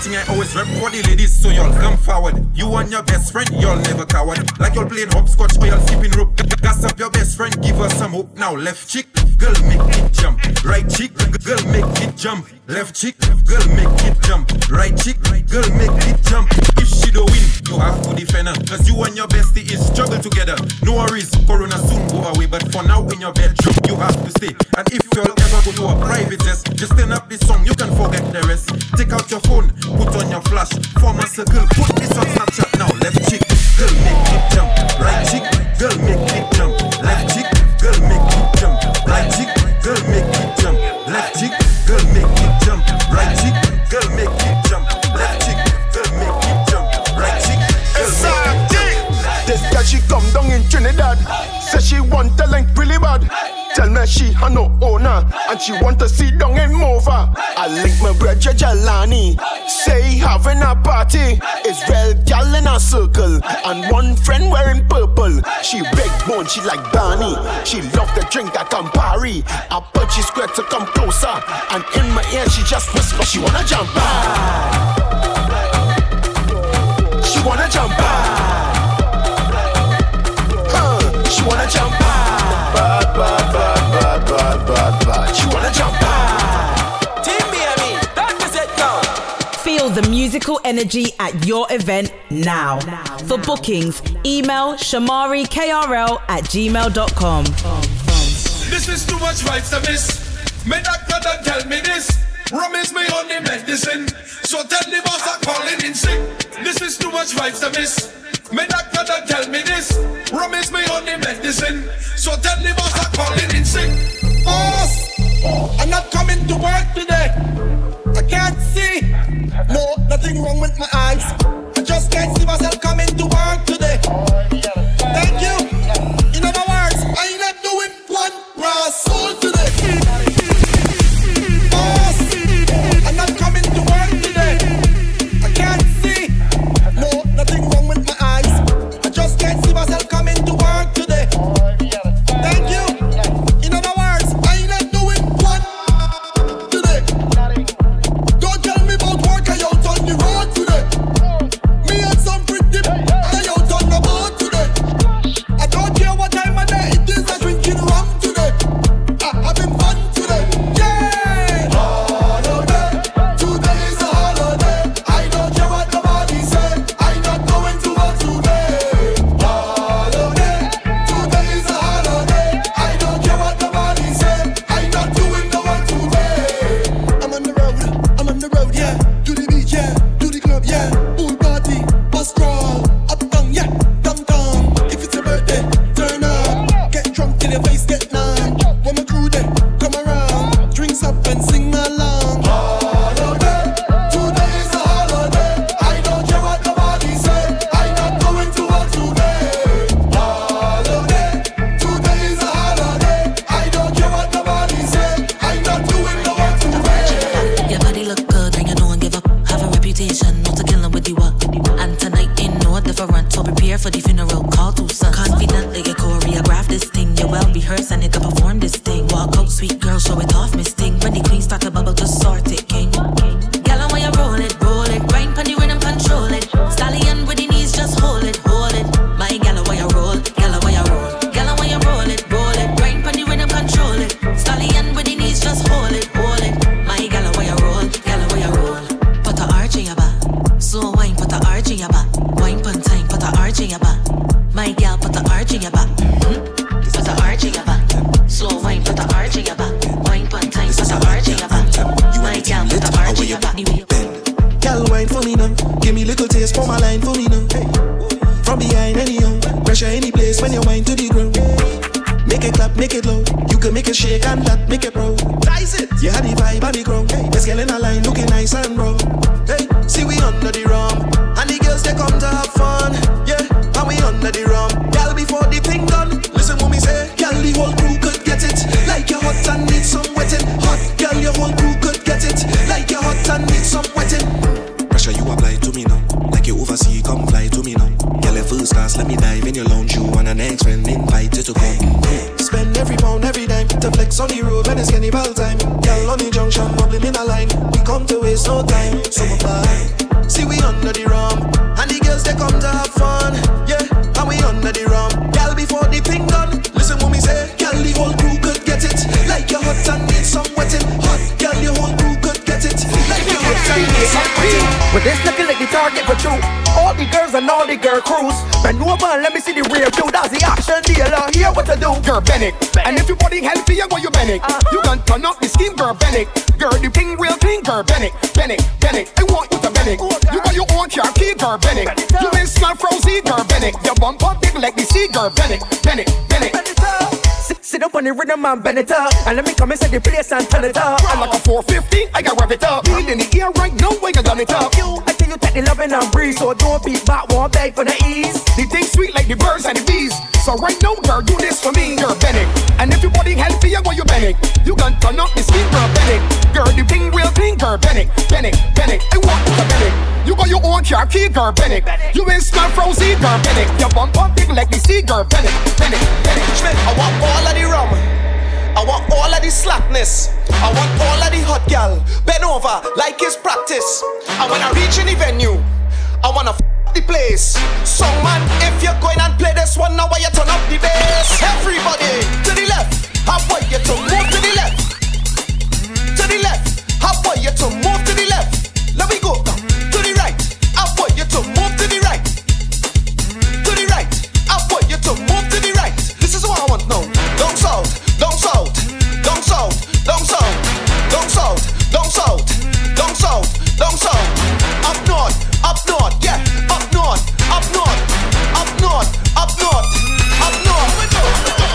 thing I always rep for the ladies, so y'all come forward. You and your best friend, y'all never coward. Like y'all playing hopscotch or y'all skipping rope. Gas up your best friend, give her some hope. Now left cheek, girl make it jump. Right cheek, girl make it jump. Left cheek, girl make it jump. Right cheek, girl make it jump. If she don't win, you have to defend her. Cause you and your bestie is struggle together. No worries, Corona soon go away. But for now in your bedroom, you have to stay. And if you'll ever go to a private test, just turn up this song, you can forget the rest. Take out your phone, put on your flash, form a circle, put this on Snapchat now. Left cheek, girl make it jump. Right cheek, girl make it jump. Down in Trinidad. Say she want the link really bad. Tell me she had no owner and she want to see down in Mova. I link my brother Jalani. Say having a party. Israel gal in a circle and one friend wearing purple. She big bone, she like Danny. She love the drink at Campari. I put she square to come closer and in my ear she just whisper she wanna jump high. She wanna jump high. Huh, She wanna jump high. Bad, bad, bad, bad, bad, bad, bad. She wanna jump high. Team Miami, that is it now. Feel the musical energy at your event now. For bookings, email shomarikrl at gmail.com. This is too much vibes to miss. My doctor done tell me this. Rum is my only medicine. So tell the boss I'm calling in sick. This is too much vibes to miss. My doctor done tell me this. Rum is my only medicine. So tell the boss I'm calling in sick. Boss, I'm not coming to work today. I can't see. No, nothing wrong with my eyes. I just can't see myself coming to work today. First class, let me dive in your lounge. You and an ex friend invite you to come. Spend every pound, every dime to flex on the road when it's cannibal time. Girl on the junction, bubbling in a line. We come to waste no time, so apply. See we under the rum, and the girls they come to have fun. Yeah, and we under the rum. Girl before the thing done, listen what me say. Girl, the whole crew could get it, like you're hot and need some wetting. Hot like you're hot and need some wetting. But this looking like the target for true. All the girls and all the girl crews. Bend over and let me see the real dude. That's the action dealer. Here what to do. Girl Bennett. And if your body healthy, you go you Bennett. You can turn up the scheme, girl Bennett. Girl, the thing real thing, girl Bennett. Bennett, Bennett. I want you to Bennett. You got your own car key, girl Bennett. You been smell frozy, girl Bennett. Your bump up big like the sea, girl Bennett. Bennett, Bennett. Sit, sit up on the rhythm and bend it up. And let me come inside the place and turn it up. I'm like a 450, I got rev it up. Feel in the ear right now, I got done it up. You, I tell you take the loving and breeze. So don't be back, one beg for the ease. The thing sweet like the birds and the bees. So right now, girl, do this for me, girl, Bennett And if your body healthy, I want you Bennett You can turn up the skin, girl, Bennett Girl, the thing real thing, girl, Bennett Bennett, Bennett, I want you Bennett You your own car key, girl, Bennett You ain't smell frozy, girl, Bennett Your bump up big like the sea, girl, Bennett Bennett, Bennett Schmidt, I want all of the rum. I want all of the slackness. I want all of the hot gal. Bend over like it's practice. And when I reach any venue, I wanna f the place. So man, if you're going and play this one, now why you turn up the bass? Everybody to the left. I want you to move to the left. To the left. I want you to move south, down south, down south. Up north, up north, yeah. Up north, up north, up north, up north, up north.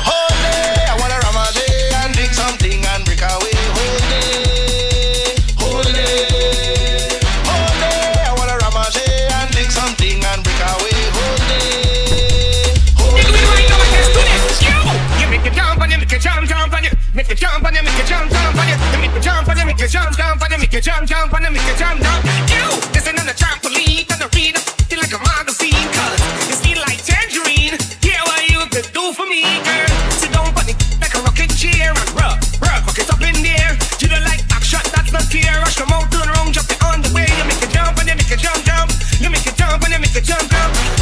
Hold it, I wanna ramage and drink something and break away. Hold it, hold it, hold it. I wanna ramage and drink something and break away. Hold it, hold it. You make it jump and you make it jump, jump and you make it jump and you make it jump, jump and you you jump and you make it jump, jump you make you jump, jump. You, this ain't on the trampoline, gonna read it like a magazine, cause it's feel like tangerine. Yeah, what you could do for me, girl. Sit down on it like a rocking chair and rub, rub, rock it up in there. You don't like action, that's not fair. Rush the mouth, turn around, jump it on the way. You make it jump and you make it jump, jump. You make it jump and you make it jump, jump.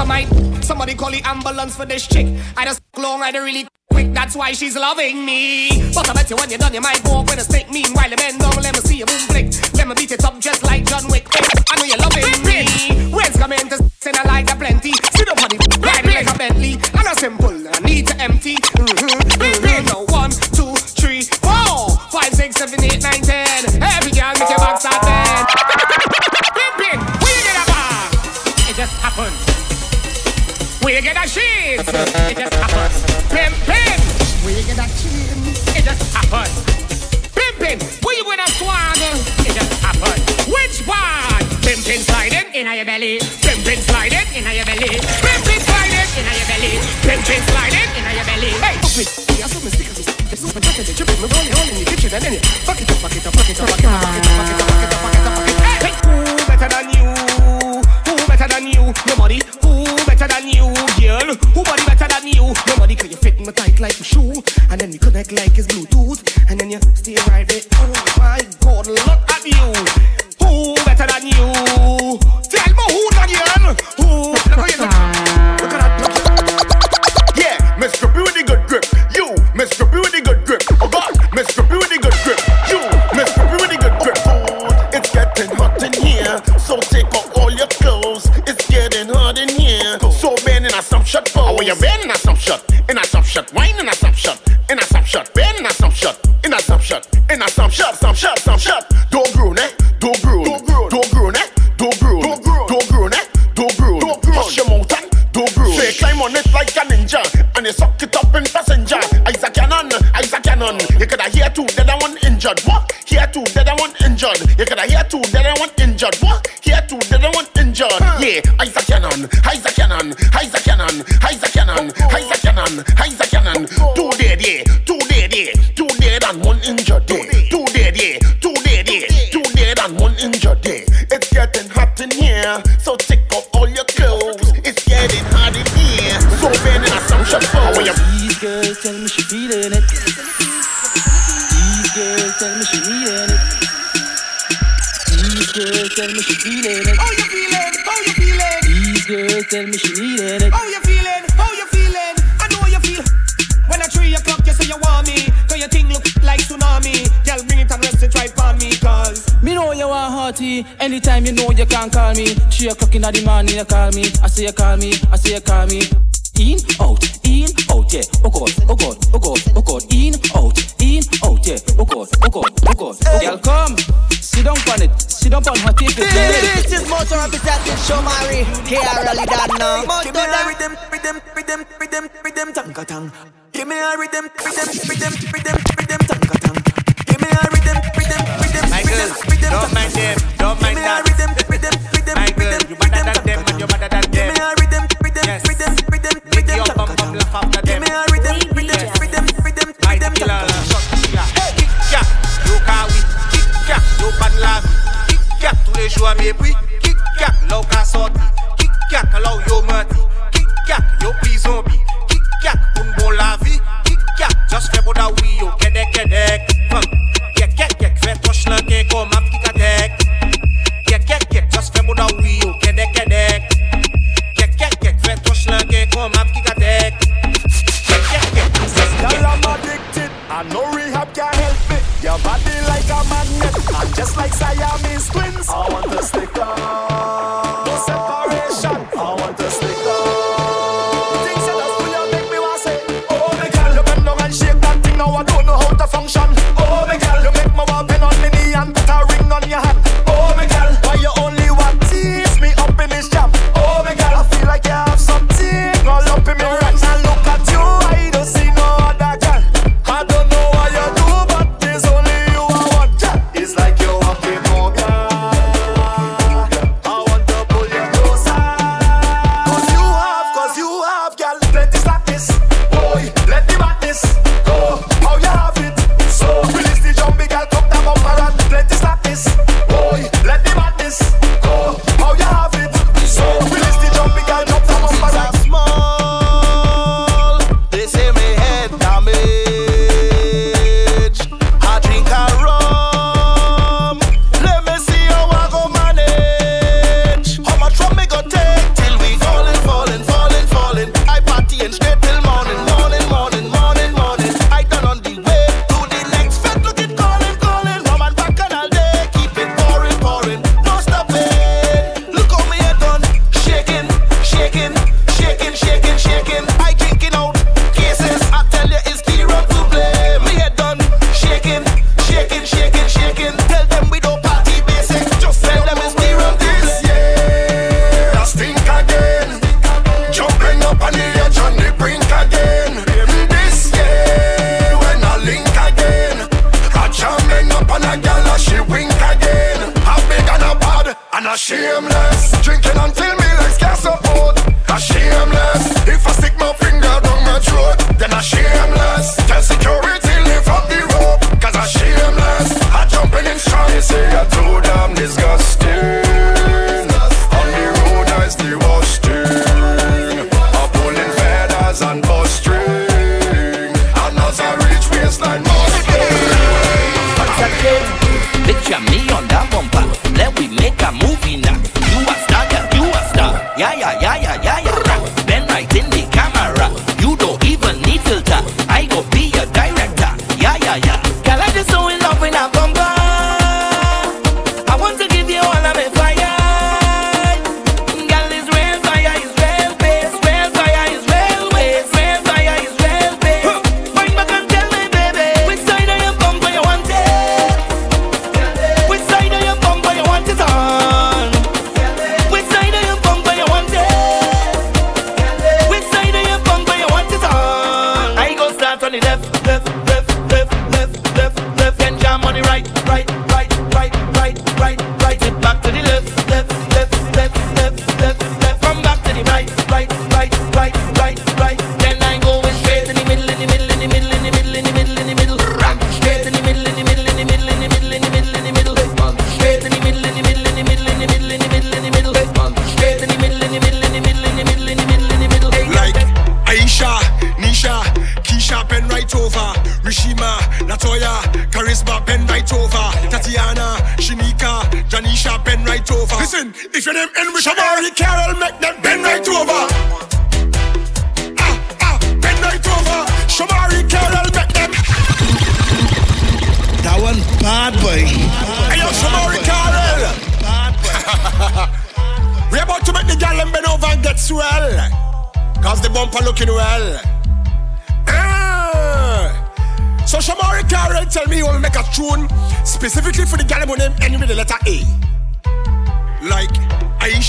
Ambience. Somebody call the ambulance for this chick. I just long, I don't really quick. That's why she's loving me. But I bet you when you're done, you might walk with a stick. Meanwhile, the men down, let me see you boom flick. Let me beat it up just like John Wick. I know you're loving me. When's coming to send I like a plenty? Sit up on it, ride it like a Bentley. And a simple, I need to empty. Mm-hmm, mm-hmm. Now one, two, three, four, five, six, seven, eight, nine, ten. It just happened. Pin, pin, you get a chin? It just happened. Pin, pin, where you gonna swan? It just happened. Which one? Pin, pin sliding in your belly. Pin, pin sliding in your belly. Pin, pin sliding in your belly. Pin, pin sliding in your belly. Hey, fuck me. Yeah, so it. It's open, they trip it, me roll it all in the kitchen and then it. Fuck it up, fuck it up, fuck it up, fuck it up, fuck it up, fuck it up, fuck it up, fuck it up, fuck it up. Hey, who better than you? Who better than you? Nobody. Who better than you, girl? Who body Nobody. Cause you fit me tight like a shoe, and then we connect like it's Bluetooth, and then you stay right there. Oh my God, look at you. Who better than you? Tell me who than you? Who? Look at you. Look at that. Look. Yeah, Mr. B with the good grip. You, Mr. B with the good grip. Oh God, Mr. B with the good grip. You, Mr. B with the good grip. Food, it's getting hot in here. So take off all your clothes. It's getting hot in here. So bend in a some shot pose. Oh, you bend in a snapshot, in a snapshot, wine in a snapshot, in a snapshot, bend in a snapshot, in a snapshot, in a snapshot, snapshot, snapshot. Don't groan, eh? Don't groan, don't groan, don't groan, eh? Don't groan, don't groan, don't groan, eh? Don't groan, don't groan. Hush your mountain, and don't groan. Say climb on it like a ninja, and you suck it up in passenger. Isaac Cannon, Isaac Cannon. You coulda hear two dead and one injured. What? Hear two dead and one injured. You coulda hear two dead and one injured. What? Injured. Yeah, a cannon, a cannon, a cannon, a cannon, a cannon, a cannon. Two dead, yeah, two dead, yeah, two dead and one injured. Yeah, two dead, yeah, two dead, yeah, two dead and one injured. Yeah, it's getting hot in here, so take off all your clothes. It's getting hot in here, so bend in a sunshine flow. When you These girls tell me she feeling it. These girls tell me she needing it. These girls tell me she feeling it. Girls tell me she needing it. How you feeling? How you feeling? I know how you feel. When at three o'clock you say you want me, cause your thing look like tsunami. Girl, bring it and rest it right on me, cause Me know you want hearty. Anytime you know you can't call me. Three o'clock in the morning you call me. I say you call me. I say you call me. In, out, in, out, yeah. Oh God, oh God, oh God, oh God. In, out, in, out, yeah. Oh God, oh God, oh God. Oh Girl, come. Sit down on it. Sit down on her tape. This is Motor representing Shomari. KRL done now. Give me a rhythm, rhythm, rhythm, rhythm, rhythm, tanka tang. Give me a rhythm, rhythm, rhythm, rhythm, rhythm, tanka tang. Give me a rhythm, rhythm, rhythm, Michael, rhythm, don't mind them, don't mind Give me a that. rhythm, rhythm, rhythm, là là où yo menti. Yo la just fait bon da oui yo. Kedek, kedek. Fam. Kek, kek, kek, fait petit kadek. Kek, kek, kek, just fait bon da oui yo. Kedek, kedek. Kek, kek, kek, fait petit kadek. Kek, kek, kek. Girl, I'm addicted. I know rehab can help. Your body like a magnet, and just like Siamese twins. I want to stick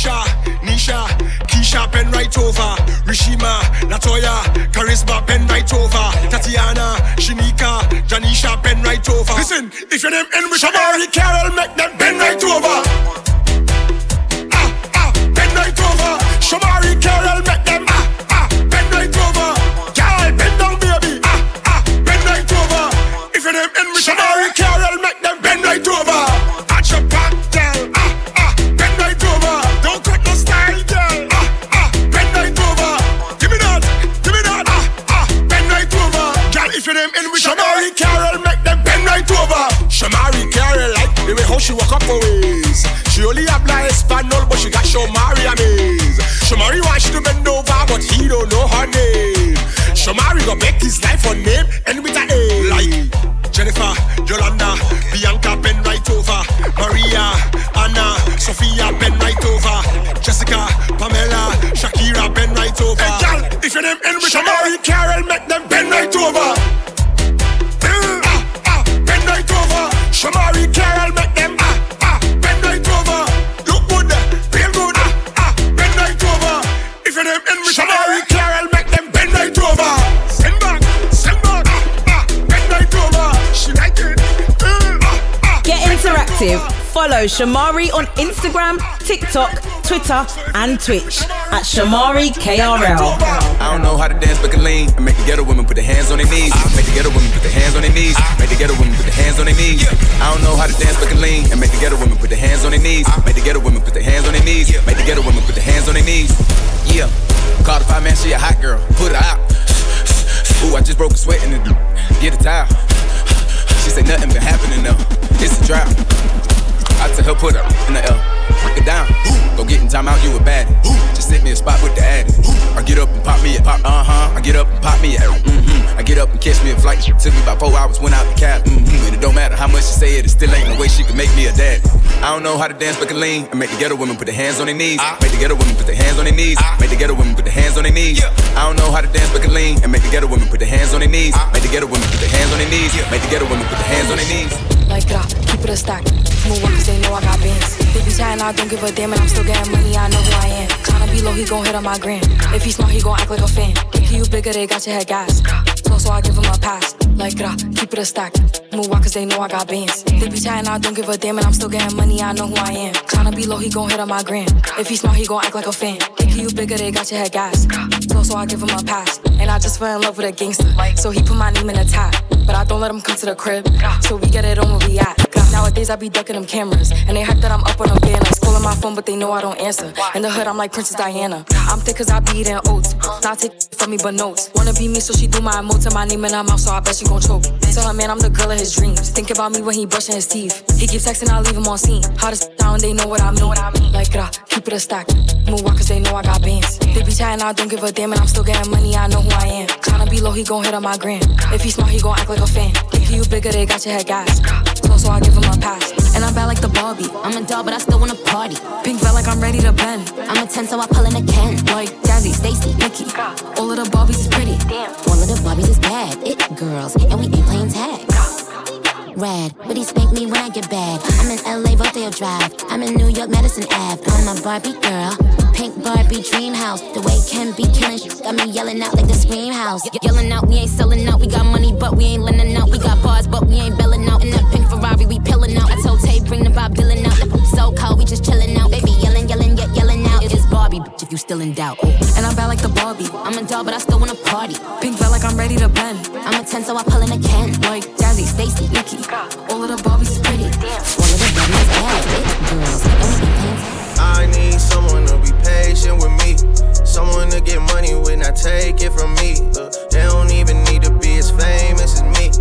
Aisha, Nisha, Keisha, bend right over. Rishima, Latoya, Charisma, bend right over. Tatiana, Shinika, Janisha, bend right over. Listen, if your name end with Shomari KRL, make them bend right over. Ah, ah, bend right over. Shomari KRL, make them She got Shamari amaze. Shamari wants you to bend over, but he don't know her name. Shamari gonna make his life her name, and with a A. Like Jennifer, Yolanda, Bianca, bend right over. Maria, Anna, Sophia, bend right over. Jessica, Pamela, Shakira, bend right over. Hey, girl, if your name end with Shomari KRL, make them bend right over. Interactive. Follow Shomari on Instagram, TikTok, Twitter, and Twitch at Shomari KRL. I don't know how to dance but can lean and make the ghetto women put their hands on their knees. Make the ghetto women put their hands on their knees. Make the ghetto women put their hands on their knees. I don't know how to dance but can lean and make the ghetto women put their hands on their knees. Make the ghetto women put their hands on their knees. Make the ghetto women put their hands on their knees. Yeah. Five man, she a hot girl. Put her out. Ooh, I just broke a sweat in Get a towel. She nothing been happening though. It's a drought. I tell her put her in the L. Break it down. Go get in time out, you a baddie. Just sit me a spot with the addy. I get up and pop me a pop, uh huh. I get up and pop me a mm-hmm. I get up and catch me a flight. Took me about four hours, went out the cab. Mm-hmm. And it don't matter how much she say it, it still ain't no way she can make me a daddy. I don't know how to dance but can lean and make the ghetto women put their hands on their knees. Make the ghetto women put their hands on their knees. Make the ghetto women put their hands on their knees. I don't know how to dance but can lean and make the ghetto women put their hands on their knees. Make the ghetto women put their hands on their knees. Make the ghetto women put their hands on their knees. Like that, keep it a stack. Move on cause they know I got bands. They be chatting, I don't give a damn, and I'm still getting money, I know who I am. Tryna be low, he gon' hit on my gram. If he smart, he gon' act like a fan. Think you bigger, they got your head gas. So, so I give him a pass. Like that, keep it a stack. Move on cause they know I got bands. They be chatting, I don't give a damn, and I'm still getting money, I know who I am. Tryna be low, he gon' hit on my gram. If he smart, he gon' act like a fan. Think you bigger, they got your head gas. So, so I give him a pass. And I just fell in love with a gangster. So he put my name in the top. But I don't let him come to the crib. So we get it on where we at. Nowadays I be ducking them cameras. And they hype that I'm up on them banners. Calling my phone, but they know I don't answer. In the hood, I'm like Princess Diana. I'm thick cause I be eating oats. Not take from me, but notes. Wanna be me, so she do my emotes and my name in her mouth, so I bet she gon' choke. Tell her, man, I'm the girl of his dreams. Think about me when he brushing his teeth. He keeps texting, I leave him on scene. Hottest down, they know what I mean. Like, rah, keep it a stack. Move on cause they know I got bands. They be chatting, I don't give a damn, and I'm still getting money, I know who I am. Tryna be low, he gon' hit on my gram. If he smart, he gon' act like a fan. If you bigger, they got your head gas. So, so I give him a pass. And I'm bad like the Barbie. I'm a doll, but I still wanna party. Pink felt like I'm ready to bend. I'm a 10, so I pull in a Ken. Like Jazzy, Stacy, Nikki. All of the Barbies is pretty. All of the Barbies is bad. It girls, and we ain't playing tag. Rad, but he spank me when I get bad. I'm in LA, Rodeo Drive. I'm in New York, Madison Ave. I'm a Barbie girl. Pink Barbie dream house. The way Ken be killing shit got me yelling out like the scream house. Ye- Yelling out, we ain't selling out. We got money, but we ain't lending out. We got bars, but we ain't belling out. In that pink Ferrari, we pillin' out. I told Tay, bring the Bob Dylan out. The so cold, we just chillin' out. Baby, yelling, yelling, yet yelling out. It's Barbie, bitch, if you still in doubt. And I'm bad like the Barbie. I'm a doll, but I still wanna party. Pink felt like I'm ready to bend. I'm a 10, so I pull in a Ken. Like Jazzy, Stacy, Nikki. All of the Barbies pretty. All of the Barbies bad. Girls, I need someone to be patient with me. Someone to get money with, not take it from me. Look, they don't even need to be as famous as me.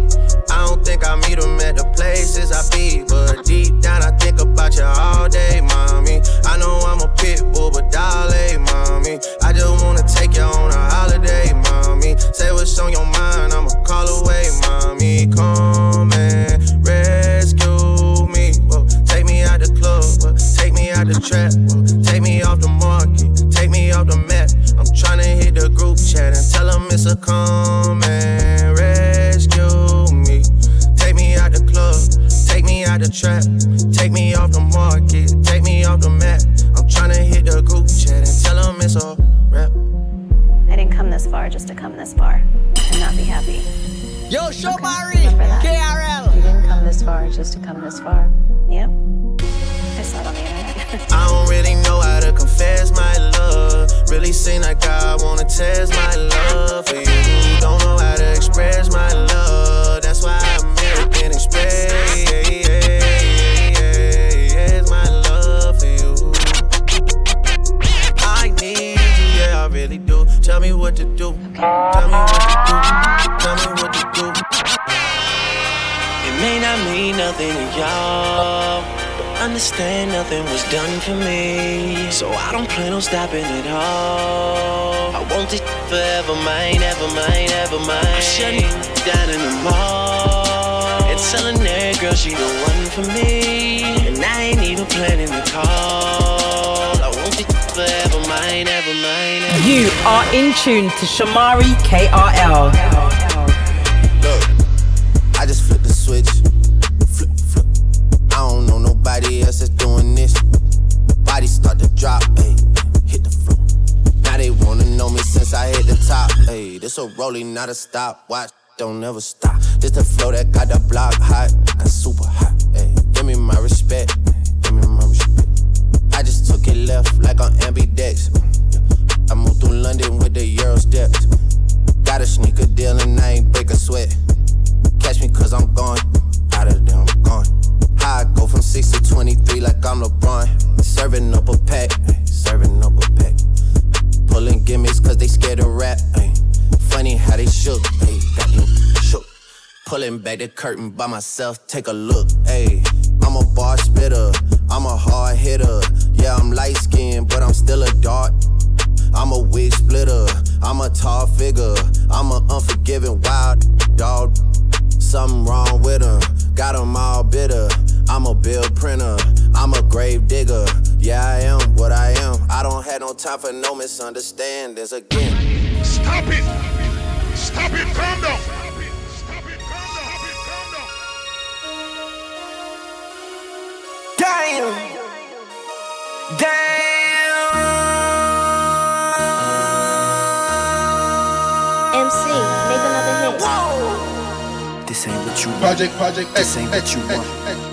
I don't think I meet them at the places I be, but deep down I think about you all day, mommy. I know I'm a pit bull, but dolly, mommy. I just wanna take you on a holiday, mommy. Say what's on your mind, I'ma call away, mommy. Come and the trap, whoa, take me off the market, take me off the map. I'm tryna hit the group chat and tell them it's a come and rescue me. Take me out the club, take me out the trap, take me off the market, take me off the map. I'm tryna hit the group chat and tell them it's a rap. I didn't come this far just to come this far and not be happy. Yo, Shomari, KRL. You didn't come this far just to come this far. Yep. I I don't really know how to confess my love. Really seem like I wanna test my love for you. Don't know how to express my love. That's why I'm American Express. Understand nothing was done for me. So I don't plan on stopping at all. I want this forever mine, ever mine, ever mine. I'm shutting down in the mall and telling that girl she the one for me. And I ain't even planning to call. I want this forever mine, ever mine. Ever You are in tune to Shomari KRL. Body start to drop, ayy. Hit the floor. Now they wanna know me since I hit the top, ayy. This a rolling, not a stop. Watch, don't ever stop. This the flow that got the block hot, got super hot, ayy. Give me my respect, give me my respect. I just took it left like on ambidex. I moved through London with the Euro steps. Got a sneaker deal and I ain't break a sweat. Catch me cause I'm gone. Out of there, I'm gone. I go from 6 to 23 like I'm LeBron. Serving up a pack, serving up a pack. Pulling gimmicks cause they scared to rap. ay. Funny how they shook, ay, got me shook. Pulling back the curtain by myself, take a look. Ayy, I'm a bar spitter, I'm a hard hitter. Yeah, I'm light skinned, but I'm still a dart. I'm a wig splitter, I'm a tall figure, I'm a unforgiving wild dog. Something wrong with him, got him all bitter. I'm a bill printer, I'm a grave digger. Yeah, I am what I am. I don't have no time for no misunderstandings again. Stop it! Stop it! Calm down! Damn. Damn. MC, make another hit. This ain't what you want. Project, project, This ain't what you want.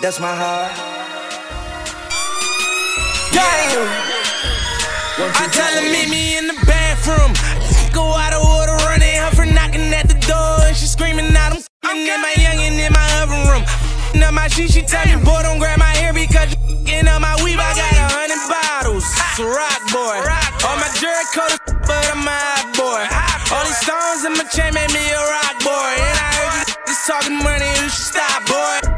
That's my heart. Damn. I tell her meet me in the bathroom. Go out of order, running her for knocking at the door, and she screaming out, I'm f***ing in my youngin' in my oven room. Up my shit, she tell me, boy, don't grab my hair because you up my weave. I got a hundred bottles. It's a rock boy. All my jury coat but I'm a hot boy. All these stones in my chain made me a rock boy. And I heard you just talking money, you should stop, boy.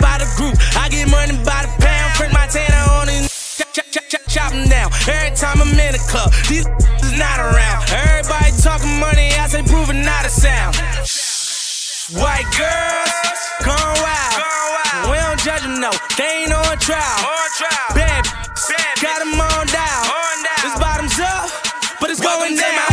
By the group, I get money by the pound, print my tanner on it. Chop, chop, chop, chop, chop 'em down. Every time I'm in the club, these is not around. Everybody talking money, I say proving not a sound. White girls, gone wild. We don't judge them, no. They ain't on trial. Bad, got them on down. This bottoms up, but it's going down.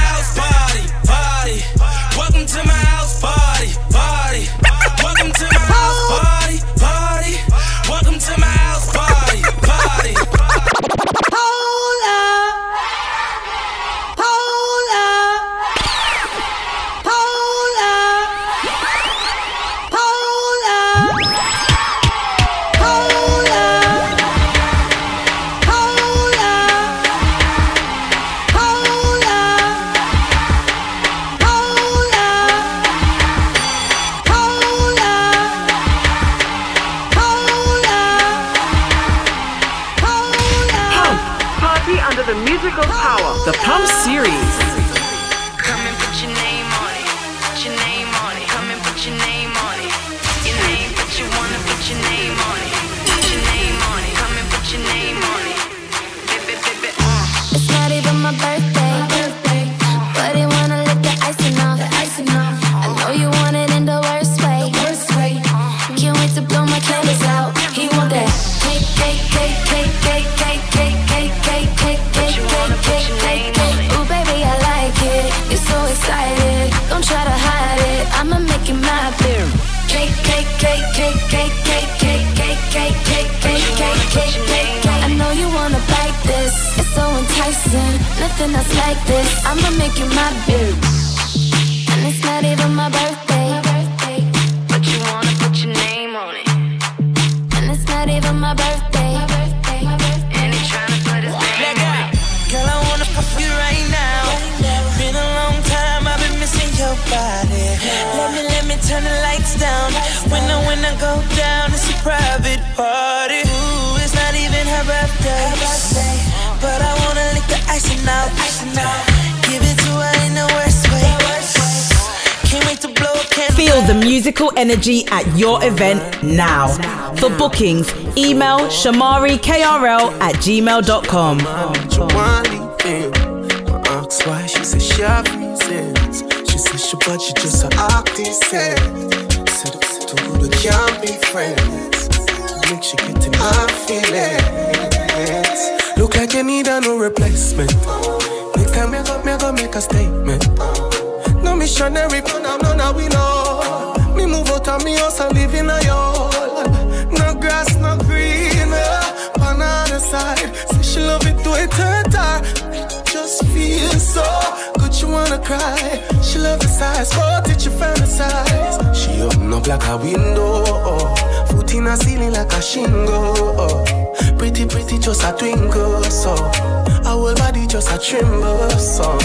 Nothing else like this. I'ma make it my beer. And it's not even my birthday. But you wanna put your name on it. And it's not even my birthday. And he tryna put his name on it. Girl, I wanna fuck you right now. Been a long time, I've been missing your body. Let me, let me turn the lights down. When I, when I go down, it's a private party. Out. Give it to her in the worst way. Can't wait to blow. Feel the musical energy at your event now. For bookings, email shomarikrl at gmail.com. want leave him. I why, she said she have reasons. She said she but she just a artist. Said, said to who can't be friends. Make she get in my feelings. You need a new replacement. Next time you go, me go make a statement. No missionary, no, no, no, no, we know. Me move out of me house and live in a yard. No grass, no green. uh, other side, say she love it to it hurt her. Just feel so you wanna cry. She love the size, but it you fantasize. She open up like a window, oh. foot in a ceiling like a shingle. Oh. Pretty, pretty, just a twinkle, so. Her whole body just a tremble, so.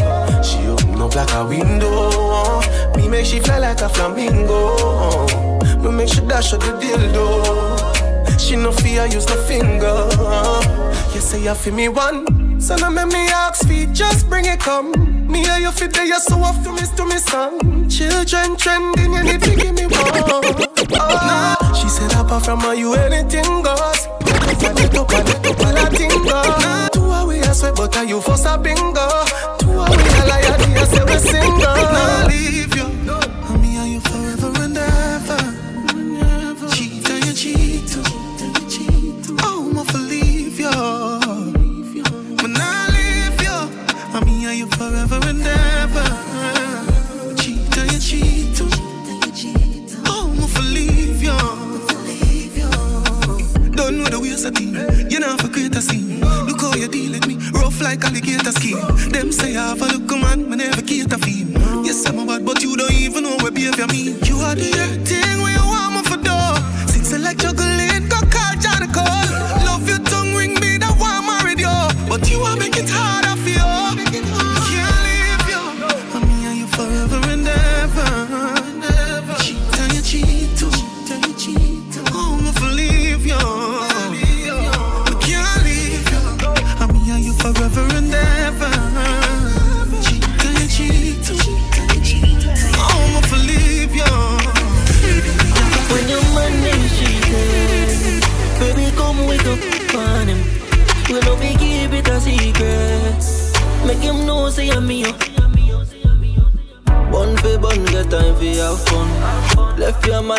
She open up like a window, oh. me make she fly like a flamingo. Oh. Me make she dash out the dildo. She no fear, use no finger. You say you feel me one, so now make me ask feet, just bring it come. Me and you fit there, you so off to miss to me son. Children trending, you need to give me one. Oh, she said apart from her, you anything goes. Two away I sweat, but are you for a bingo? Two away I lie, I say we single. Nah, With the team. You know for create a scene. Look how you deal with me, rough like alligator skin. Them say I have a look man, me never cater for him. Yes, I'm a bad, but you don't even know what behavior mean. You are the earth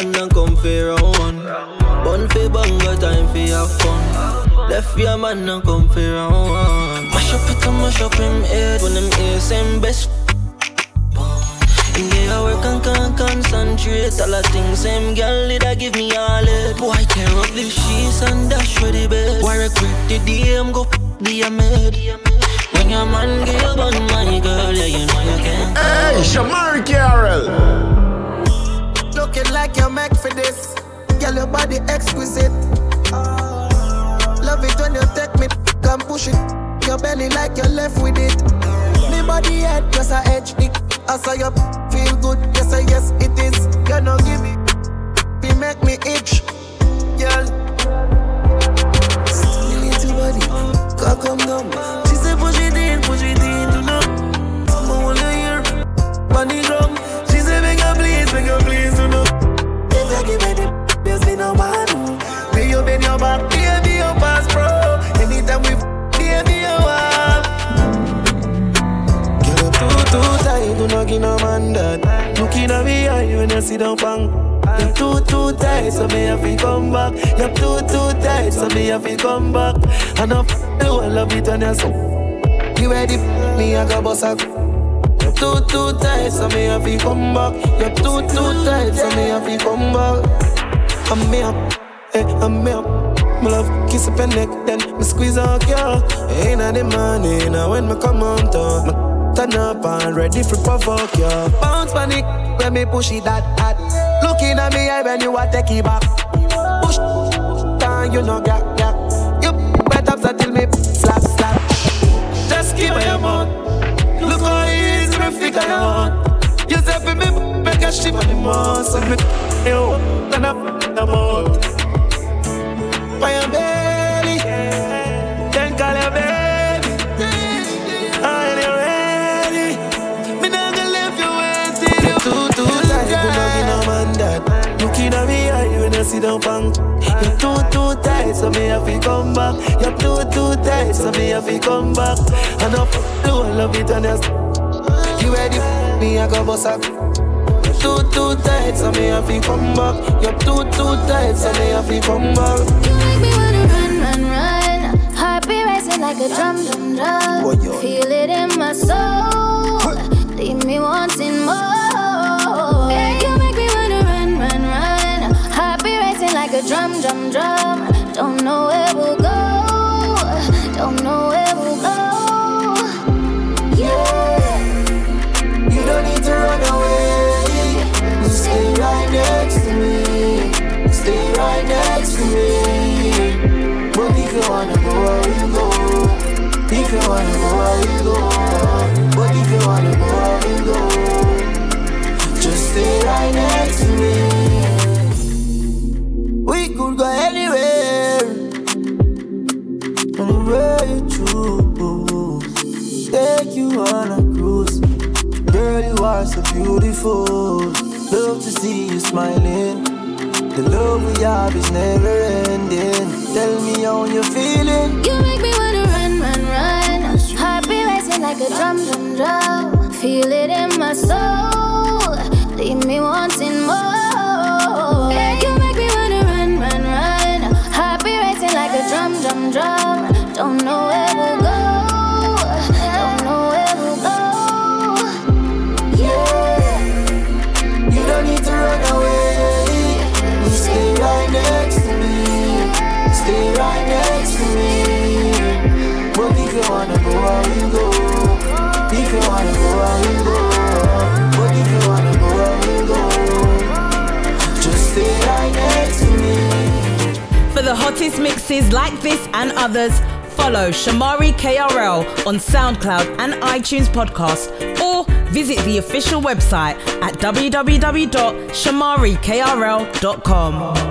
man and come for round. one. Bun for bun, get time for your fun. Left your man and come for round. Mash up it and mash up him head when them ears same best. Yeah, I work and can't concentrate. All the things same girl did I give me all it. Boy, tear up the sheets and dash for the bed. Why regret the DM go be a maid? When your man give you gun, my girl, yeah, you know you can. Hey, Shomari KRL. Wicked like you're meant for this. Girl, your body exquisite. Love it when you take me come push it. Your belly like you're left with it. Me body head, yes I edge it. I saw you feel good, yes I yes it is. You know give me, you make me itch, girl. Still into body, cock come down. She say push it in, push it in, you know. I'm only here, money drum nigga, please do not. If I give it, you see no one. Be you bend your back, be you be your pass, bro. Anytime we be you be your one. Get up too, too tight, do not give no man that. Look in the eye when you see down, bang. You're too, too tight, so me have to come back. You're too, too tight, so me have to come back. And I f- you, I love it when you're so. You ready, me, I got boss, I too, too tight, so me have to come back. You're too, too tight, so me have to come back. I'm me up, hey, I'm me up. My love, kiss up your neck, then me squeeze out girl. Ain't the morning, now when me come on top, turn up and ready for provoke you. Bounce panic, when me push it that hot. Looking at me, I when you a take it back. Push down, you know, gap, gap. You better till me slap, slap. Just keep my mouth. Look how easy me figure you out. You say for me, make a shiver the most. So me, you, then I f*** them out. Why your belly? Then call your baby. Are you ready? Me not gonna leave you waiting. You too, too tight, you not give no man that. Looking at me, eye when I sit down punk. You're too, too tight, so me have to come back. You're too, too tight, so me have to come back. And I you, I love it and you You ready? Me, I go bust up. You're too, too tight, so me have to come back. You're too, too tight, so me have to come back. You make me wanna run, run, run. Heart be racing like a drum, drum, drum. Feel it in my soul. Leave me wanting more. Yeah, you make me wanna run, run, run. Heart be racing like a drum, drum, drum. Beautiful. Love to see you smiling. The love we have is never ending. Tell me how you're feeling. You make me wanna run, run, run. Heart be racing like a drum, drum, drum. Feel it in my soul. Leave me wanting more. Hottest mixes like this and others, follow Shomari KRL on SoundCloud and iTunes podcast or visit the official website at www.shomarikrl.com.